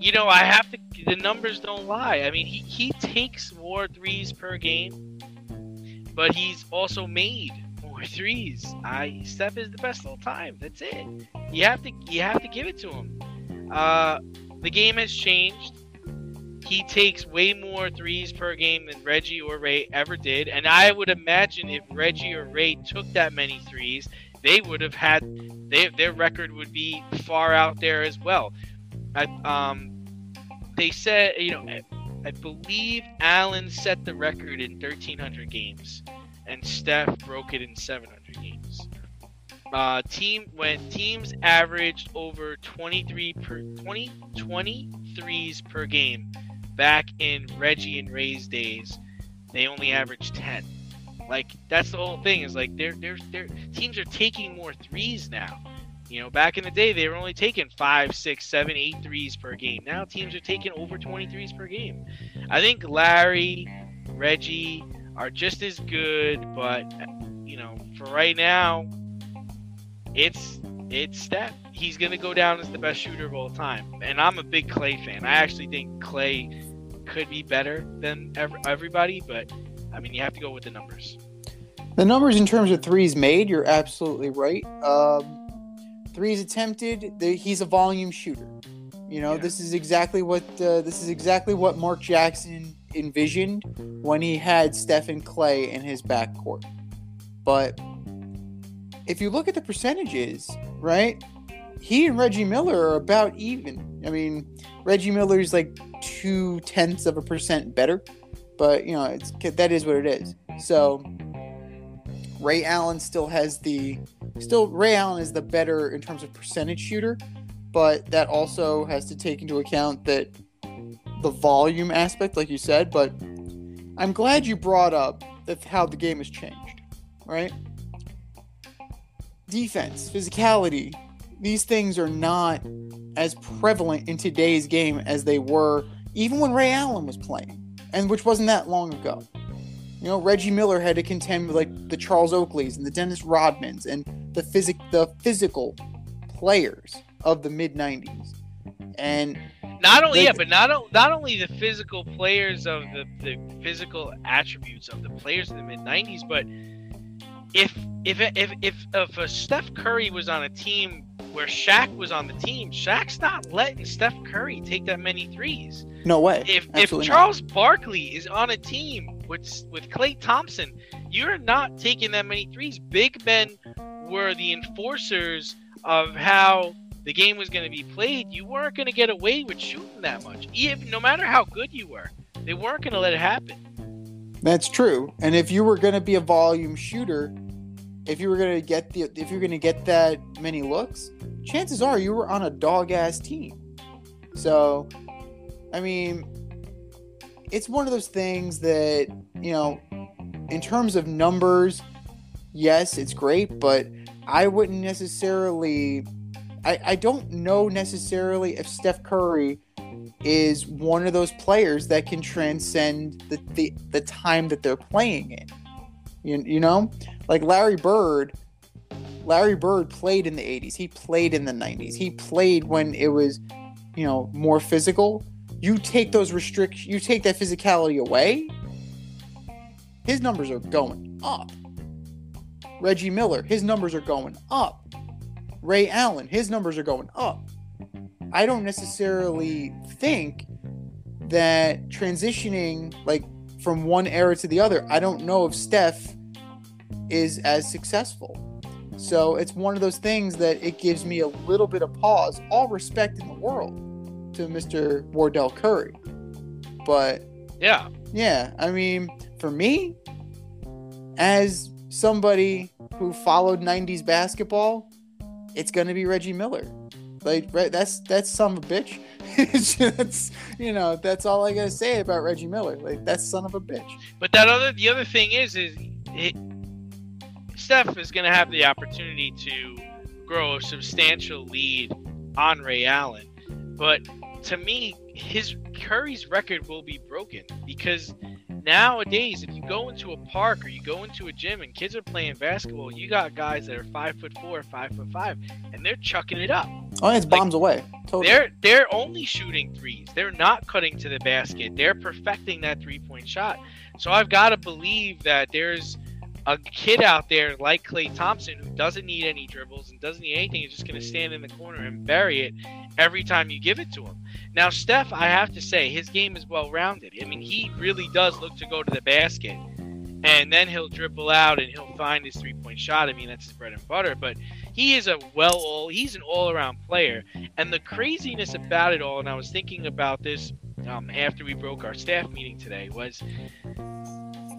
you know, I have to. The numbers don't lie. I mean, he he takes more threes per game, but he's also made more threes. I Steph is the best all time. That's it. You have to you have to give it to him. Uh, the game has changed. He takes way more threes per game than Reggie or Ray ever did, and I would imagine if Reggie or Ray took that many threes, they would have had they, their record would be far out there as well. I, um, they said, you know, I, I believe Allen set the record in 1,300 games, and Steph broke it in 700 games. Uh, team when teams averaged over 23 per 20 23s per game back in Reggie and Ray's days, they only averaged 10. Like that's the whole thing is like they're they're they're teams are taking more threes now. You know, back in the day they were only taking five, six, seven, eight threes per game. Now teams are taking over 20 threes per game. I think Larry, Reggie are just as good, but you know, for right now, it's it's Steph. He's gonna go down as the best shooter of all time, and I'm a big Klay fan. I actually think Klay could be better than ev- everybody, but I mean, you have to go with the numbers. The numbers in terms of threes made, you're absolutely right. Um, threes attempted, the, he's a volume shooter. You know, Yeah. this is exactly what uh, this is exactly what Mark Jackson envisioned when he had Stephen Klay in his backcourt. But if you look at the percentages, right? He and Reggie Miller are about even. I mean, Reggie Miller's like two tenths of a percent better, but you know, it's that is what it is. So Ray Allen still has the still Ray Allen is the better in terms of percentage shooter, but that also has to take into account that the volume aspect, like you said. But I'm glad you brought up that how the game has changed, right? Defense, physicality, these things are not as prevalent in today's game as they were even when Ray Allen was playing, and which wasn't that long ago. You know, Reggie Miller had to contend with like the Charles Oakleys and the Dennis Rodmans and the physic the physical players of the mid '90s. And Not only They- yeah, but not not only the physical players of the, the physical attributes of the players in the mid '90s, but if if if if if a Steph Curry was on a team where Shaq was on the team, Shaq's not letting Steph Curry take that many threes. no way. If Absolutely if not. Charles Barkley is on a team with with Klay Thompson, you're not taking that many threes. Big men were the enforcers of how the game was going to be played. You weren't going to get away with shooting that much, even no matter how good you were. They weren't going to let it happen. That's true. And if you were going to be a volume shooter, if you were going to get the if you're going to get that many looks, chances are you were on a dog ass team. So, I mean, it's one of those things that, you know, in terms of numbers, yes, it's great, but I wouldn't necessarily I, I don't know necessarily if Steph Curry is one of those players that can transcend the, the, the time that they're playing in. You, you know, like Larry Bird, Larry Bird played in the 80s. He played in the 90s. He played when it was, you know, more physical. You take those restrictions, you take that physicality away, his numbers are going up. Reggie Miller, his numbers are going up. Ray Allen, his numbers are going up. I don't necessarily think that transitioning like from one era to the other, I don't know if Steph is as successful. So it's one of those things that it gives me a little bit of pause. All respect in the world to Mr. Wardell Curry. But Yeah. yeah, I mean, for me, as somebody who followed 90s basketball, it's going to be Reggie Miller. Like that's that's son of a bitch. that's you know that's all I gotta say about Reggie Miller. Like that's son of a bitch. But that other the other thing is is it, Steph is to have the opportunity to grow a substantial lead on Ray Allen. But to me, his Curry's record will be broken because nowadays, if you go into a park or you go into a gym and kids are playing basketball, you got guys that are five foot four, five foot five, and they're chucking it up. Oh, it's Like, bombs away. Totally. They're they're only shooting threes. They're not cutting to the basket. They're perfecting that three point shot. So I've got to believe that there's a kid out there like Klay Thompson who doesn't need any dribbles and doesn't need anything. is just going to stand in the corner and bury it every time you give it to him. Now Steph, I have to say, his game is well rounded. I mean, he really does look to go to the basket. And then he'll dribble out and he'll find his three point shot. I mean, that's his bread and butter. But he is a well all he's an all around player. And the craziness about it all, and I was thinking about this um, after we broke our staff meeting today, was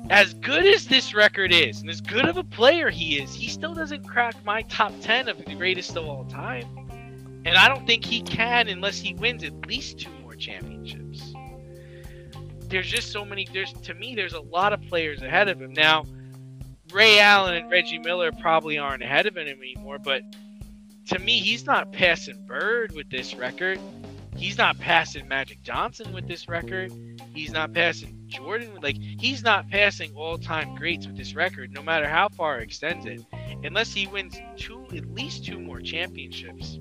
as good as this record is, and as good of a player he is, he still doesn't crack my top 10 of the greatest of all time. And I don't think he can unless he wins at least two more championships. There's just so many, there's to me, there's a lot of players ahead of him. Now, Ray Allen and Reggie Miller probably aren't ahead of him anymore, but to me, he's not passing Bird with this record. He's not passing Magic Johnson with this record. He's not passing Jordan. Like he's not passing all-time greats with this record, no matter how far it extends it, unless he wins two, at least two more championships.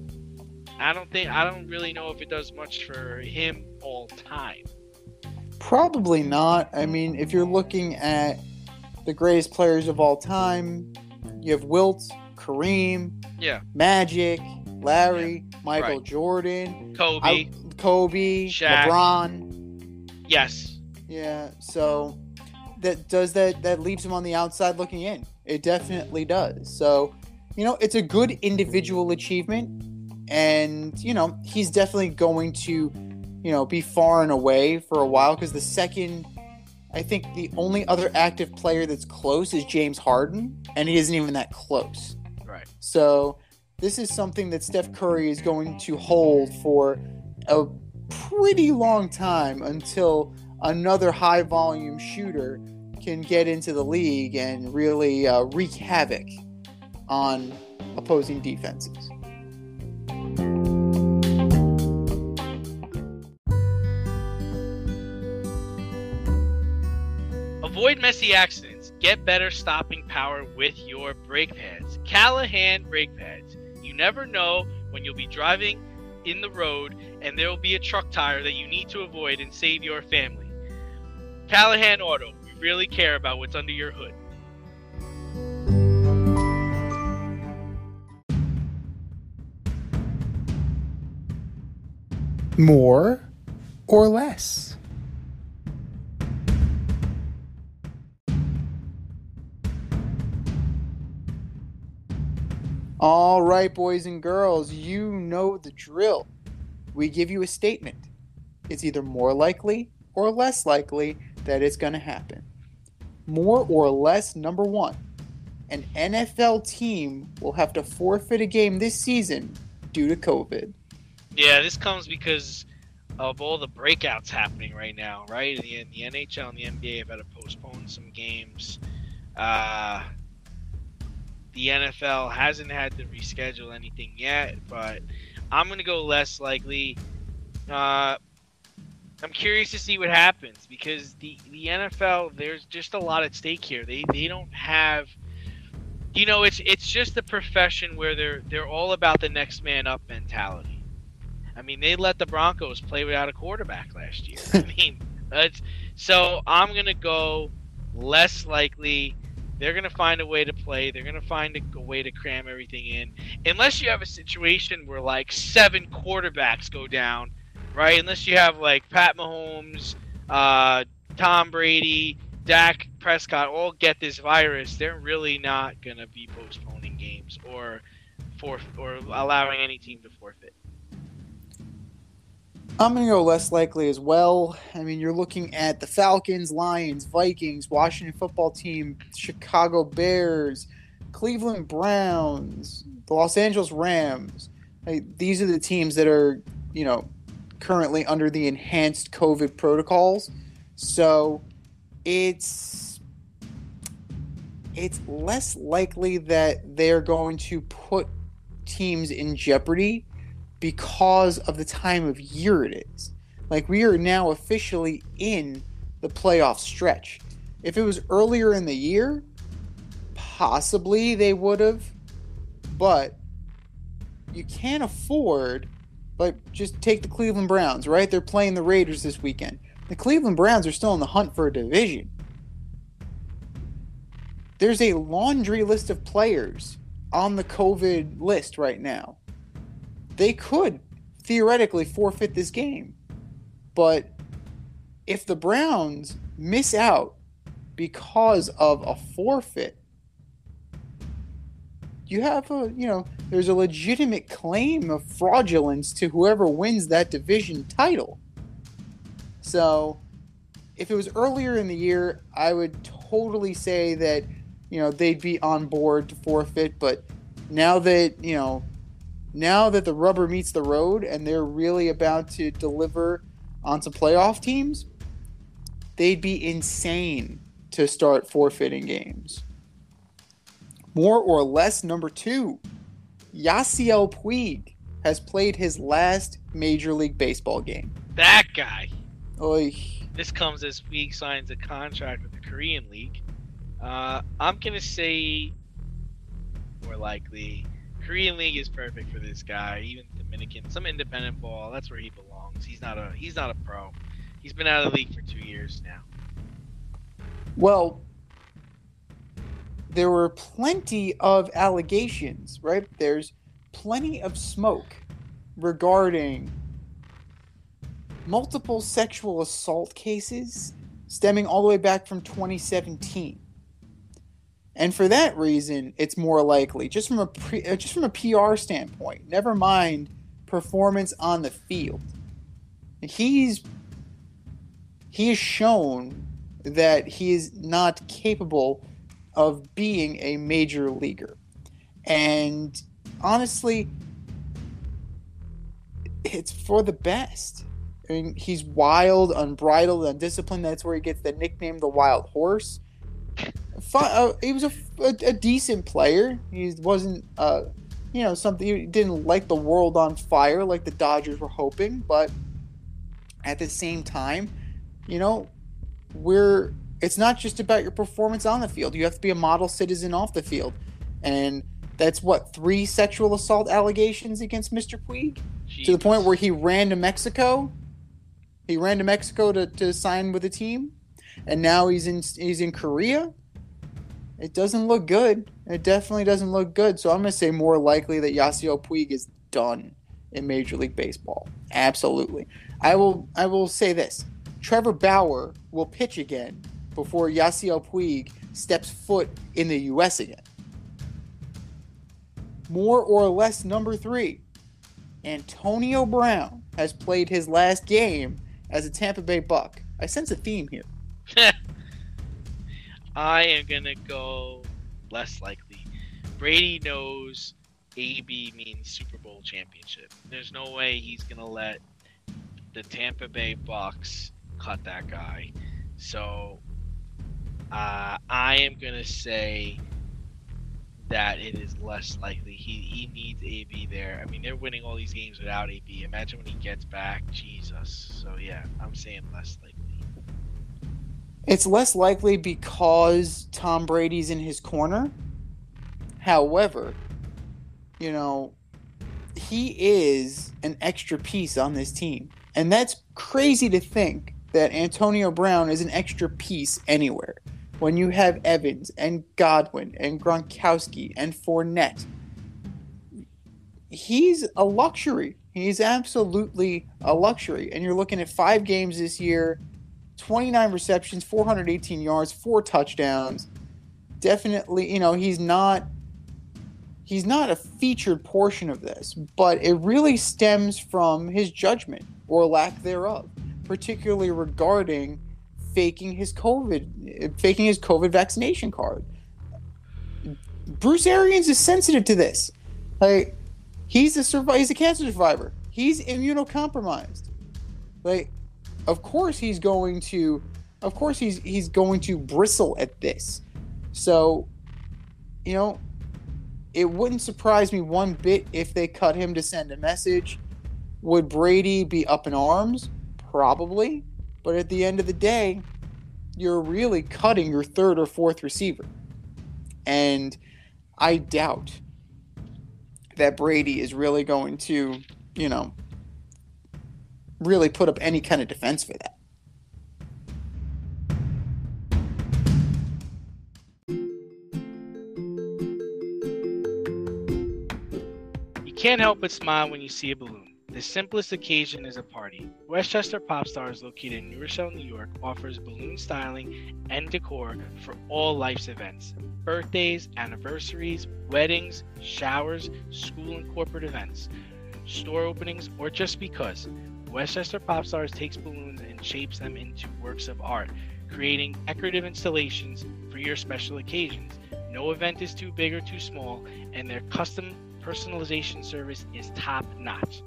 I don't think I don't really know if it does much for him all time. Probably not. I mean, if you're looking at the greatest players of all time, you have Wilt, Kareem, Yeah. Magic, Larry, Michael Right. Jordan, Kobe, I- Kobe, Shaq. LeBron. Yes, Yeah, so that does that that leaves him on the outside looking in. It definitely does. So, you know, it's a good individual achievement and, you know, he's definitely going to, you know, be far and away for a while cuz the second I think the only other active player that's close is James Harden and he isn't even that close. right. So this is something that Steph Curry is going to hold for a pretty long time until another high volume shooter can get into the league and really uh, wreak havoc on opposing defenses. Avoid messy accidents. Get better stopping power with your brake pads. Callahan brake pads. You never know when you'll be driving in the road and there will be a truck tire that you need to avoid and save your family. Callahan Auto. We really care about what's under your hood. More or less? All right, boys and girls, you know the drill. We give you a statement. It's either more likely or less likely that it's going to happen. More or less, number one, an NFL team will have to forfeit a game this season due to COVID. Yeah, this comes because of all the breakouts happening right now, right? The, the NHL and the NBA have had to postpone some games. Uh, the NFL hasn't had to reschedule anything yet, but I'm going to go less likely. Uh, I'm curious to see what happens because the, the NFL, there's just a lot at stake here. They, they don't have You know, it's it's just a profession where they're they're all about the next man up mentality. I mean, they let the Broncos play without a quarterback last year. I mean, so I'm gonna go less likely. They're gonna find a way to play. They're gonna find a, a way to cram everything in, unless you have a situation where like seven quarterbacks go down, right? Unless you have like Pat Mahomes, uh, Tom Brady, Dak Prescott all get this virus, they're really not gonna be postponing games or for or allowing any team to forfeit. I'm going to go less likely as well. I mean, you're looking at the Falcons, Lions, Vikings, Washington football team, Chicago Bears, Cleveland Browns, the Los Angeles Rams. Like, these are the teams that are, you know, currently under the enhanced COVID protocols. So it's it's less likely that they're going to put teams in jeopardy because of the time of year it is. Like we are now officially in the playoff stretch. If it was earlier in the year, possibly they would have, but you can't afford like just take the Cleveland Browns, right? They're playing the Raiders this weekend. The Cleveland Browns are still in the hunt for a division. There's a laundry list of players on the COVID list right now they could theoretically forfeit this game. But if the Browns miss out because of a forfeit, you have a, you know, there's a legitimate claim of fraudulence to whoever wins that division title. So, if it was earlier in the year, I would totally say that, you know, they'd be on board to forfeit, but now that, you know, now that the rubber meets the road and they're really about to deliver on some playoff teams, they'd be insane to start forfeiting games. More or less, number two, Yasiel Puig has played his last Major League Baseball game. That guy. Oy. This comes as Puig signs a contract with the Korean League. Uh, I'm gonna say more likely Korean League is perfect for this guy. Even Dominican, some independent ball, that's where he belongs. He's not a he's not a pro. He's been out of the league for two years now. Well, there were plenty of allegations, right? There's plenty of smoke regarding multiple sexual assault cases stemming all the way back from 2017. And for that reason, it's more likely, just from a pre, uh, just from a PR standpoint. Never mind performance on the field. He's he has shown that he is not capable of being a major leaguer. And honestly, it's for the best. I mean, he's wild, unbridled, undisciplined. That's where he gets the nickname the Wild Horse. Fun, uh, he was a, a, a decent player. He wasn't, uh, you know, something he didn't light the world on fire like the Dodgers were hoping. But at the same time, you know, we're it's not just about your performance on the field. You have to be a model citizen off the field, and that's what three sexual assault allegations against Mr. Puig to the point where he ran to Mexico. He ran to Mexico to, to sign with a team, and now he's in he's in Korea. It doesn't look good. It definitely doesn't look good. So I'm gonna say more likely that Yasiel Puig is done in Major League Baseball. Absolutely. I will I will say this. Trevor Bauer will pitch again before Yasiel Puig steps foot in the U.S. again. More or less, number three, Antonio Brown has played his last game as a Tampa Bay Buc. I sense a theme here. I am gonna go less likely. Brady knows AB means Super Bowl championship. There's no way he's gonna let the Tampa Bay Bucs cut that guy. So uh, I am gonna say that it is less likely. He he needs AB there. I mean, they're winning all these games without AB. Imagine when he gets back, Jesus. So yeah, I'm saying less likely. It's less likely because Tom Brady's in his corner. However, you know, he is an extra piece on this team. And that's crazy to think that Antonio Brown is an extra piece anywhere. When you have Evans and Godwin and Gronkowski and Fournette, he's a luxury. He's absolutely a luxury. And you're looking at five games this year 29 receptions, 418 yards, four touchdowns. Definitely, you know, he's not he's not a featured portion of this, but it really stems from his judgment or lack thereof, particularly regarding faking his COVID faking his COVID vaccination card. Bruce Arians is sensitive to this. Like he's a he's a cancer survivor. He's immunocompromised. Like of course he's going to of course he's he's going to bristle at this. So, you know, it wouldn't surprise me one bit if they cut him to send a message. Would Brady be up in arms? Probably. But at the end of the day, you're really cutting your third or fourth receiver. And I doubt that Brady is really going to, you know, really put up any kind of defense for that. You can't help but smile when you see a balloon. The simplest occasion is a party. Westchester Pop Stars, located in New Rochelle, New York, offers balloon styling and decor for all life's events birthdays, anniversaries, weddings, showers, school and corporate events, store openings, or just because. Westchester Pop Stars takes balloons and shapes them into works of art, creating decorative installations for your special occasions. No event is too big or too small, and their custom personalization service is top notch.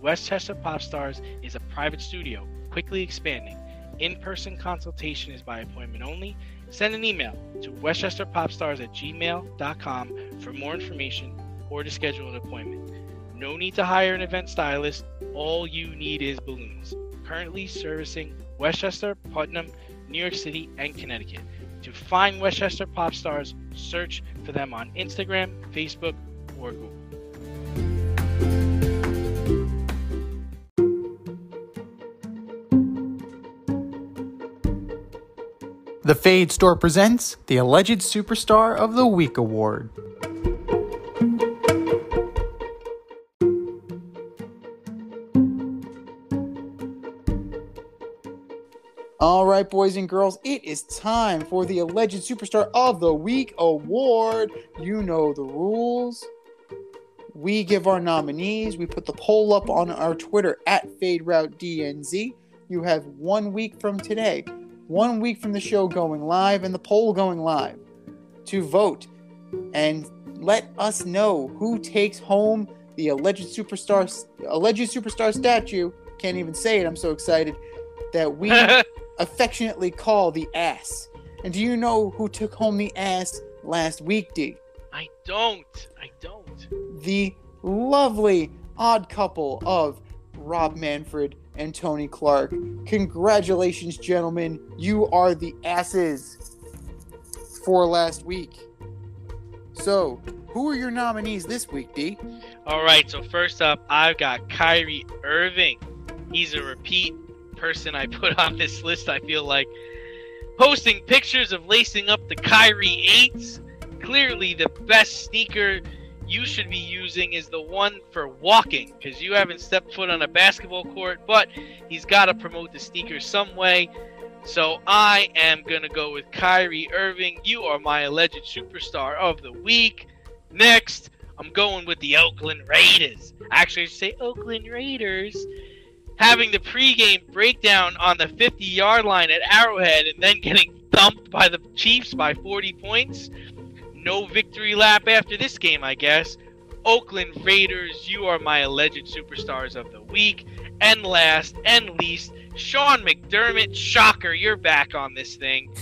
Westchester Pop Stars is a private studio, quickly expanding. In person consultation is by appointment only. Send an email to westchesterpopstars at gmail.com for more information or to schedule an appointment. No need to hire an event stylist, all you need is balloons. Currently servicing Westchester, Putnam, New York City, and Connecticut. To find Westchester Pop Stars, search for them on Instagram, Facebook, or Google. The Fade Store presents the Alleged Superstar of the Week Award. All right, boys and girls, it is time for the Alleged Superstar of the Week Award. You know the rules. We give our nominees. We put the poll up on our Twitter at fade route dzn. You have one week from today one week from the show going live and the poll going live to vote and let us know who takes home the alleged superstar alleged superstar statue can't even say it i'm so excited that we affectionately call the ass and do you know who took home the ass last week d I don't. I don't. the lovely odd couple of rob manfred and tony clark congratulations gentlemen you are the asses for last week so who are your nominees this week d All right, so first up, I've got Kyrie Irving. He's a repeat person I put on this list, I feel like. Posting pictures of lacing up the Kyrie 8s. Clearly, the best sneaker you should be using is the one for walking, because you haven't stepped foot on a basketball court, but he's got to promote the sneaker some way. So I am going to go with Kyrie Irving. You are my alleged superstar of the week. Next, I'm going with the Oakland Raiders. Actually, I should say Oakland Raiders. Having the pregame breakdown on the 50 yard line at Arrowhead and then getting thumped by the Chiefs by 40 points. No victory lap after this game, I guess. Oakland Raiders, you are my alleged superstars of the week. And last and least, Sean McDermott. Shocker, you're back on this thing.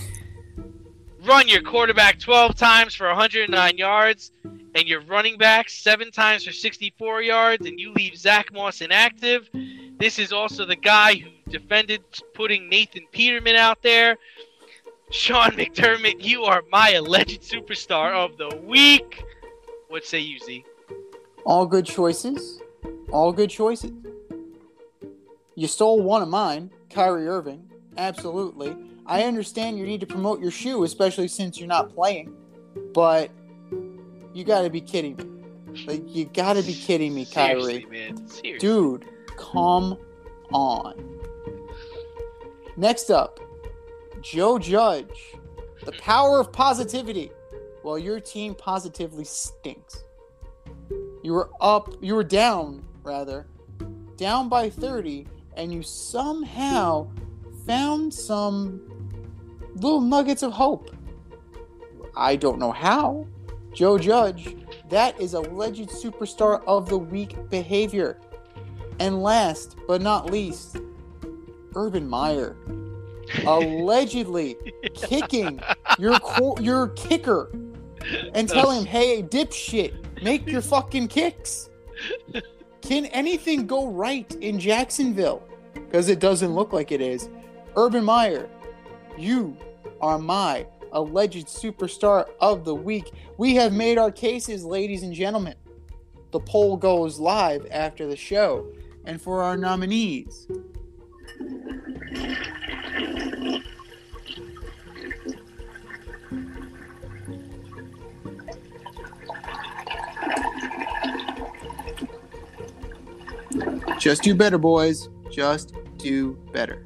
Run your quarterback 12 times for 109 yards and your running back seven times for 64 yards, and you leave Zach Moss inactive. This is also the guy who defended putting Nathan Peterman out there. Sean McDermott, you are my alleged superstar of the week. What say you, Z? All good choices. All good choices. You stole one of mine, Kyrie Irving. Absolutely. I understand you need to promote your shoe, especially since you're not playing. But you got to be kidding me. Like you got to be kidding me, Kyrie. Dude, come on. Next up, Joe Judge. The power of positivity. Well, your team positively stinks. You were up, you were down, rather, down by 30, and you somehow found some little nuggets of hope. I don't know how. Joe Judge, that is alleged superstar of the week behavior. And last but not least, Urban Meyer allegedly kicking your co- your kicker and telling him, "Hey, dipshit, make your fucking kicks." Can anything go right in Jacksonville? Because it doesn't look like it is. Urban Meyer, you are my alleged superstar of the week. We have made our cases, ladies and gentlemen. The poll goes live after the show. And for our nominees, just do better, boys. Just do better.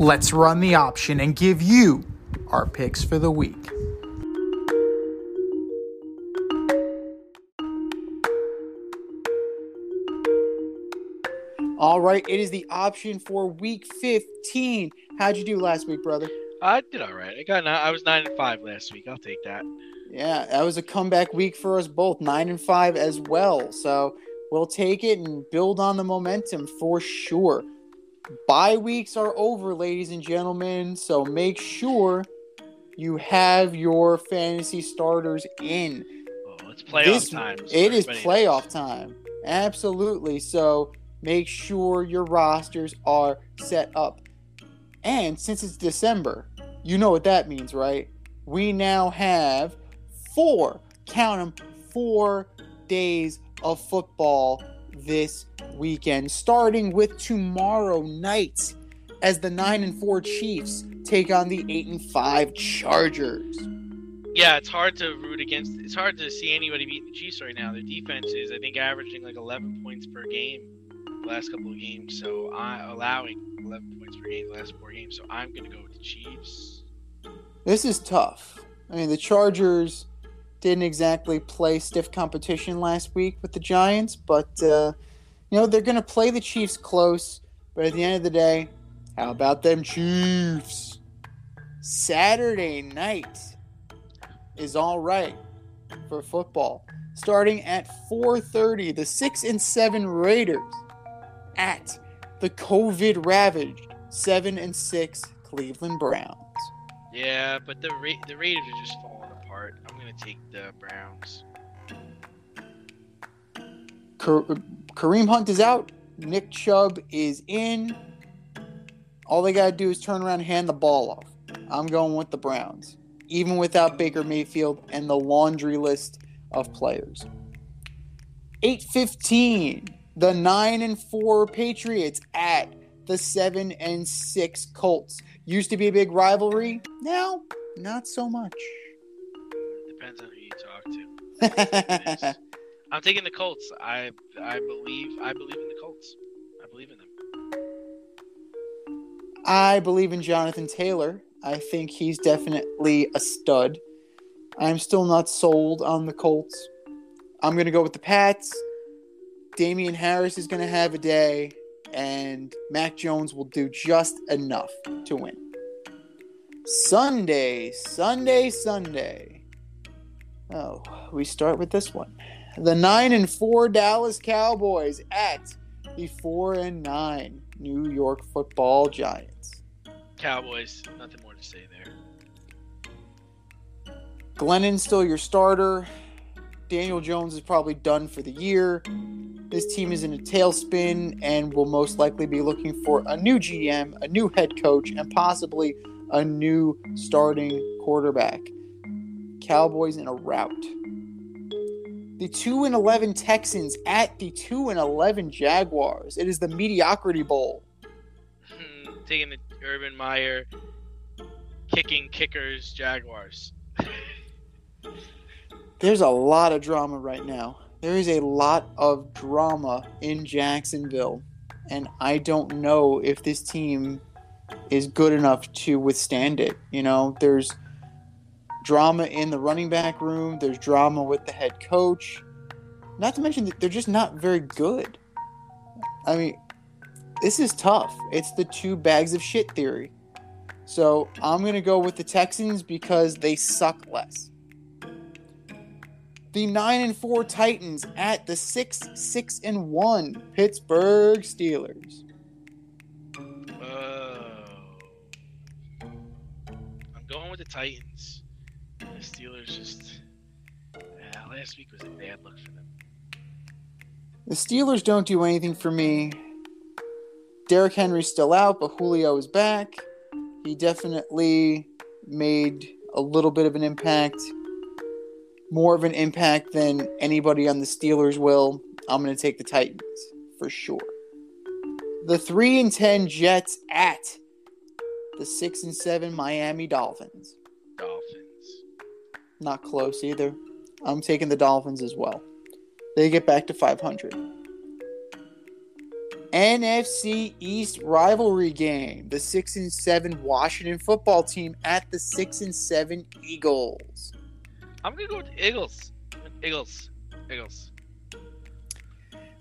Let's run the option and give you our picks for the week. All right, it is the option for week 15. How'd you do last week, brother? I did all right. I got. Nine, I was nine and five last week. I'll take that. Yeah, that was a comeback week for us both, nine and five as well. So we'll take it and build on the momentum for sure. Bye weeks are over, ladies and gentlemen. So make sure you have your fantasy starters in. Oh, it's playoff This- time. It is playoff knows. time. Absolutely. So make sure your rosters are set up. And since it's December, you know what that means, right? We now have four, count them, four days of football this weekend, starting with tomorrow night as the 9 and 4 Chiefs take on the 8 and 5 Chargers. Yeah, it's hard to root against. It's hard to see anybody beating the Chiefs right now. Their defense is, I think, averaging like 11 points per game the last couple of games. So I allowing 11 points per game the last four games. So I'm gonna go with the Chiefs. This is tough. I mean, the Chargers didn't exactly play stiff competition last week with the Giants, but uh, you know they're going to play the Chiefs close. But at the end of the day, how about them Chiefs? Saturday night is all right for football. Starting at 4:30, the six and seven Raiders at the COVID ravaged seven and six Cleveland Browns. Yeah, but the Ra- the Raiders are just gonna take the Browns. Kareem Hunt is out. Nick Chubb is in. All they got to do is turn around and hand the ball off. I'm going with the Browns, even without Baker Mayfield and the laundry list of players. 8:15, the 9 and 4 Patriots at the 7 and 6 Colts. Used to be a big rivalry. Now, not so much. I'm taking the Colts. I I believe I believe in the Colts. I believe in them. I believe in Jonathan Taylor. I think he's definitely a stud. I'm still not sold on the Colts. I'm going to go with the Pats. Damien Harris is going to have a day, and Mac Jones will do just enough to win. Sunday, Sunday, Sunday. Oh, we start with this one. The 9 and 4 Dallas Cowboys at the 4 and 9 New York Football Giants. Cowboys. Nothing more to say there. Glennon's still your starter. Daniel Jones is probably done for the year. This team is in a tailspin and will most likely be looking for a new GM, a new head coach, and possibly a new starting quarterback. Cowboys in a rout. The 2 and 11 Texans at the 2 and 11 Jaguars. It is the Mediocrity Bowl. Hmm, Taking the Urban Meyer, kicking kickers, Jaguars. There's a lot of drama right now. There is a lot of drama in Jacksonville, and I don't know if this team is good enough to withstand it. You know, there's drama in the running back room, there's drama with the head coach. Not to mention that they're just not very good. I mean, this is tough. It's the two bags of shit theory. So I'm going to go with the Texans because they suck less the 9 and 4 Titans at the 6 6 and 1 Pittsburgh Steelers. Oh. I'm going with the Titans. The Steelers just. Yeah, last week was a bad look for them. The Steelers don't do anything for me. Derrick Henry's still out, but Julio is back. He definitely made a little bit of an impact. More of an impact than anybody on the Steelers will. I'm going to take the Titans for sure. The 3 and 10 Jets at the 6 and 7 Miami Dolphins. Dolphins. Not close either. I'm taking the Dolphins as well. They get back to 500. NFC East rivalry game. The 6 and 7 Washington football team at the 6 and 7 Eagles. I'm gonna go with the Eagles. Eagles. Eagles.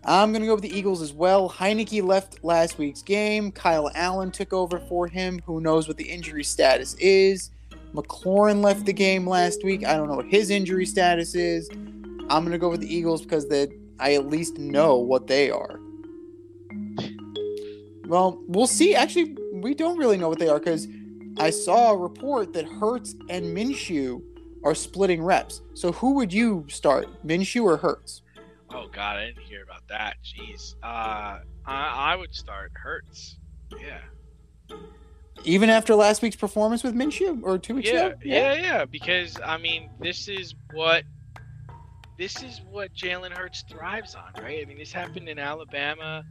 I'm going to go with the Eagles as well. Heinicke left last week's game. Kyle Allen took over for him. Who knows what the injury status is? McLaurin left the game last week. I don't know what his injury status is. I'm going to go with the Eagles because they, I at least know what they are. Well, we'll see. Actually, we don't really know what they are because I saw a report that Hurts and Minshew are splitting reps. So who would you start, Minshew or Hurts? Oh God, I didn't hear about that. Jeez. Uh, I, I would start Hurts. Yeah. Even after last week's performance with Minshew or two weeks Yeah, ago? yeah, yeah. yeah, Because I mean, this is what this is what Jalen Hurts thrives on, right? I mean, this happened in Alabama,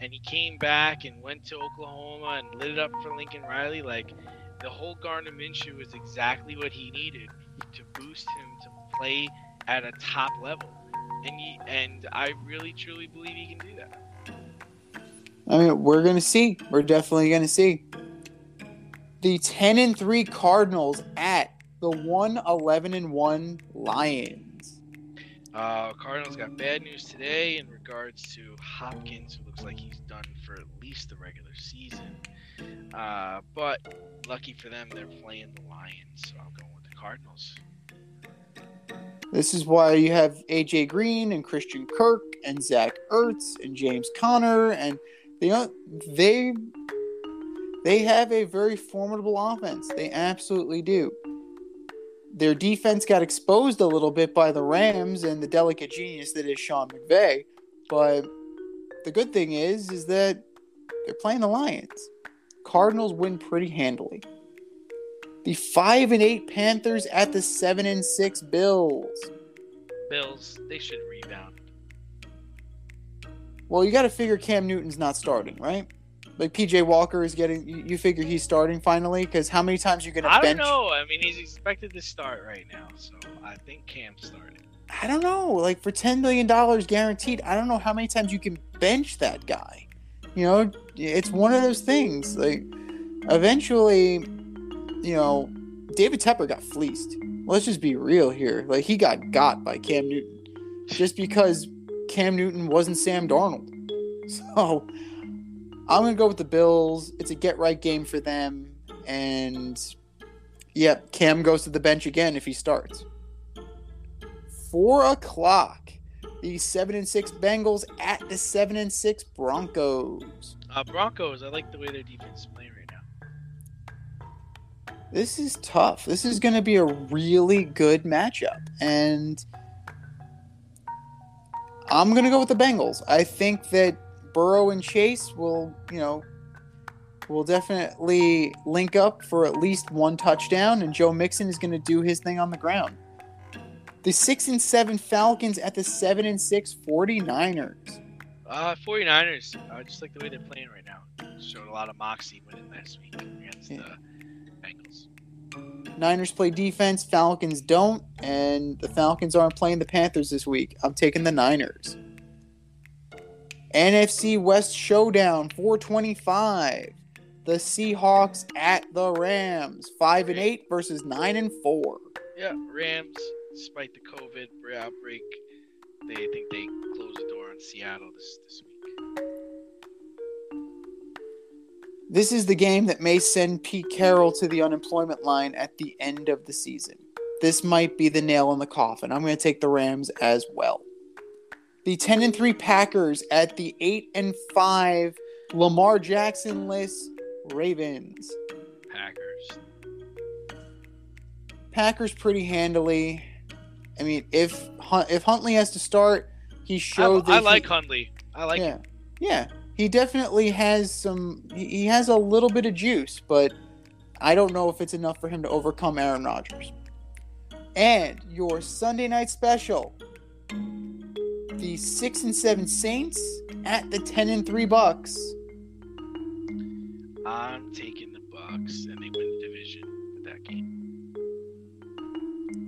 and he came back and went to Oklahoma and lit it up for Lincoln Riley. Like the whole Gardner Minshew was exactly what he needed to boost him to play at a top level, and he, and I really truly believe he can do that. I mean, we're gonna see. We're definitely gonna see. The ten and three Cardinals at the one eleven and one Lions. Uh, Cardinals got bad news today in regards to Hopkins, who looks like he's done for at least the regular season. Uh, but lucky for them, they're playing the Lions, so I'm going with the Cardinals. This is why you have AJ Green and Christian Kirk and Zach Ertz and James Conner and they they they have a very formidable offense. They absolutely do. Their defense got exposed a little bit by the Rams and the delicate genius that is Sean McVay, but the good thing is is that they're playing the Lions. Cardinals win pretty handily. The five and eight Panthers at the seven and six Bills. Bills, they should rebound. Well, you got to figure Cam Newton's not starting, right? Like PJ Walker is getting. You, you figure he's starting finally because how many times you gonna I don't know. I mean, he's expected to start right now, so I think Cam started. I don't know. Like for ten million dollars guaranteed, I don't know how many times you can bench that guy. You know, it's one of those things. Like eventually, you know, David Tepper got fleeced. let's just be real here. Like he got got by Cam Newton just because Cam Newton wasn't Sam Darnold. So I'm gonna go with the Bills. It's a get right game for them, and yep, Cam goes to the bench again if he starts. Four o'clock. The seven and six Bengals at the seven and six Broncos. Uh, Broncos, I like the way their defense is playing right now. This is tough. This is going to be a really good matchup. And I'm going to go with the Bengals. I think that Burrow and Chase will, you know, will definitely link up for at least one touchdown, and Joe Mixon is going to do his thing on the ground. The 6 and 7 Falcons at the 7 and 6 49ers. Uh, 49ers, I just like the way they're playing right now. Showed a lot of moxie winning last week against Yeah. the Bengals. Niners play defense, Falcons don't, and the Falcons aren't playing the Panthers this week. I'm taking the Niners. NFC West Showdown 425. The Seahawks at the Rams. 5 and 8 versus 9 and 4. Yeah, Rams, despite the COVID outbreak, they think they closed the door on Seattle this, this week. This is the game that may send Pete Carroll to the unemployment line at the end of the season. This might be the nail in the coffin. I'm going to take the Rams as well. The 10 and 3 Packers at the 8 and 5 Lamar Jackson-less Ravens. Packers. Packers pretty handily. I mean, if if Huntley has to start, he I, showed that I he- like Huntley. I like yeah, yeah. He definitely has some. He he has a little bit of juice, but I don't know if it's enough for him to overcome Aaron Rodgers. And your Sunday night special, the six and seven Saints at the ten and three Bucs. I'm taking the Bucs, and they win the division with that game.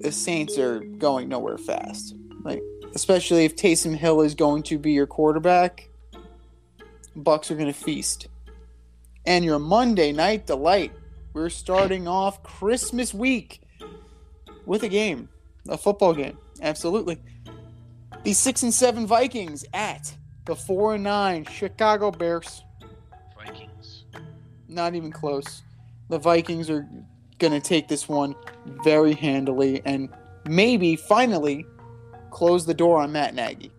The Saints are going nowhere fast. Like, especially if Taysom Hill is going to be your quarterback, Bucs are going to feast. And your Monday night delight, we're starting off Christmas week with a game, a football game. Absolutely. The six and seven Vikings at the four and nine Chicago Bears. Vikings. Not even close. The Vikings are going to take this one very handily and maybe finally close the door on Matt Nagy.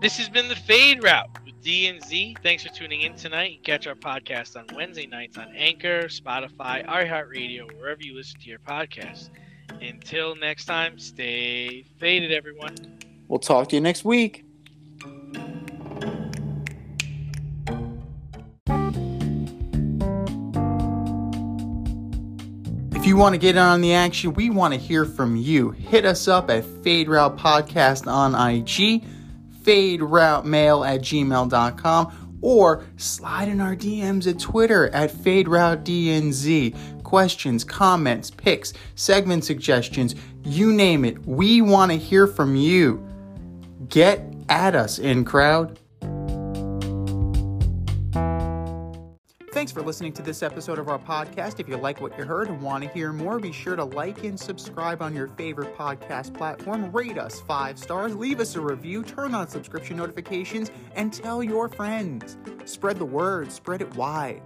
This has been the Fade Route with D and Z. Thanks for tuning in tonight. You catch our podcast on Wednesday nights on Anchor, Spotify, iHeartRadio, wherever you listen to your podcasts. Until next time, stay faded, everyone. We'll talk to you next week. If you want to get in on the action, we want to hear from you. Hit us up at Fade Route Podcast on IG, Fade Route Mail at gmail.com, or slide in our DMs at Twitter at Fade Route DNZ. Questions, comments, picks, segment suggestions, you name it. We want to hear from you. Get at us, in crowd. Thanks for listening to this episode of our podcast. If you like what you heard and want to hear more, be sure to like and subscribe on your favorite podcast platform. Rate us five stars, leave us a review, turn on subscription notifications, and tell your friends. Spread the word, spread it wide.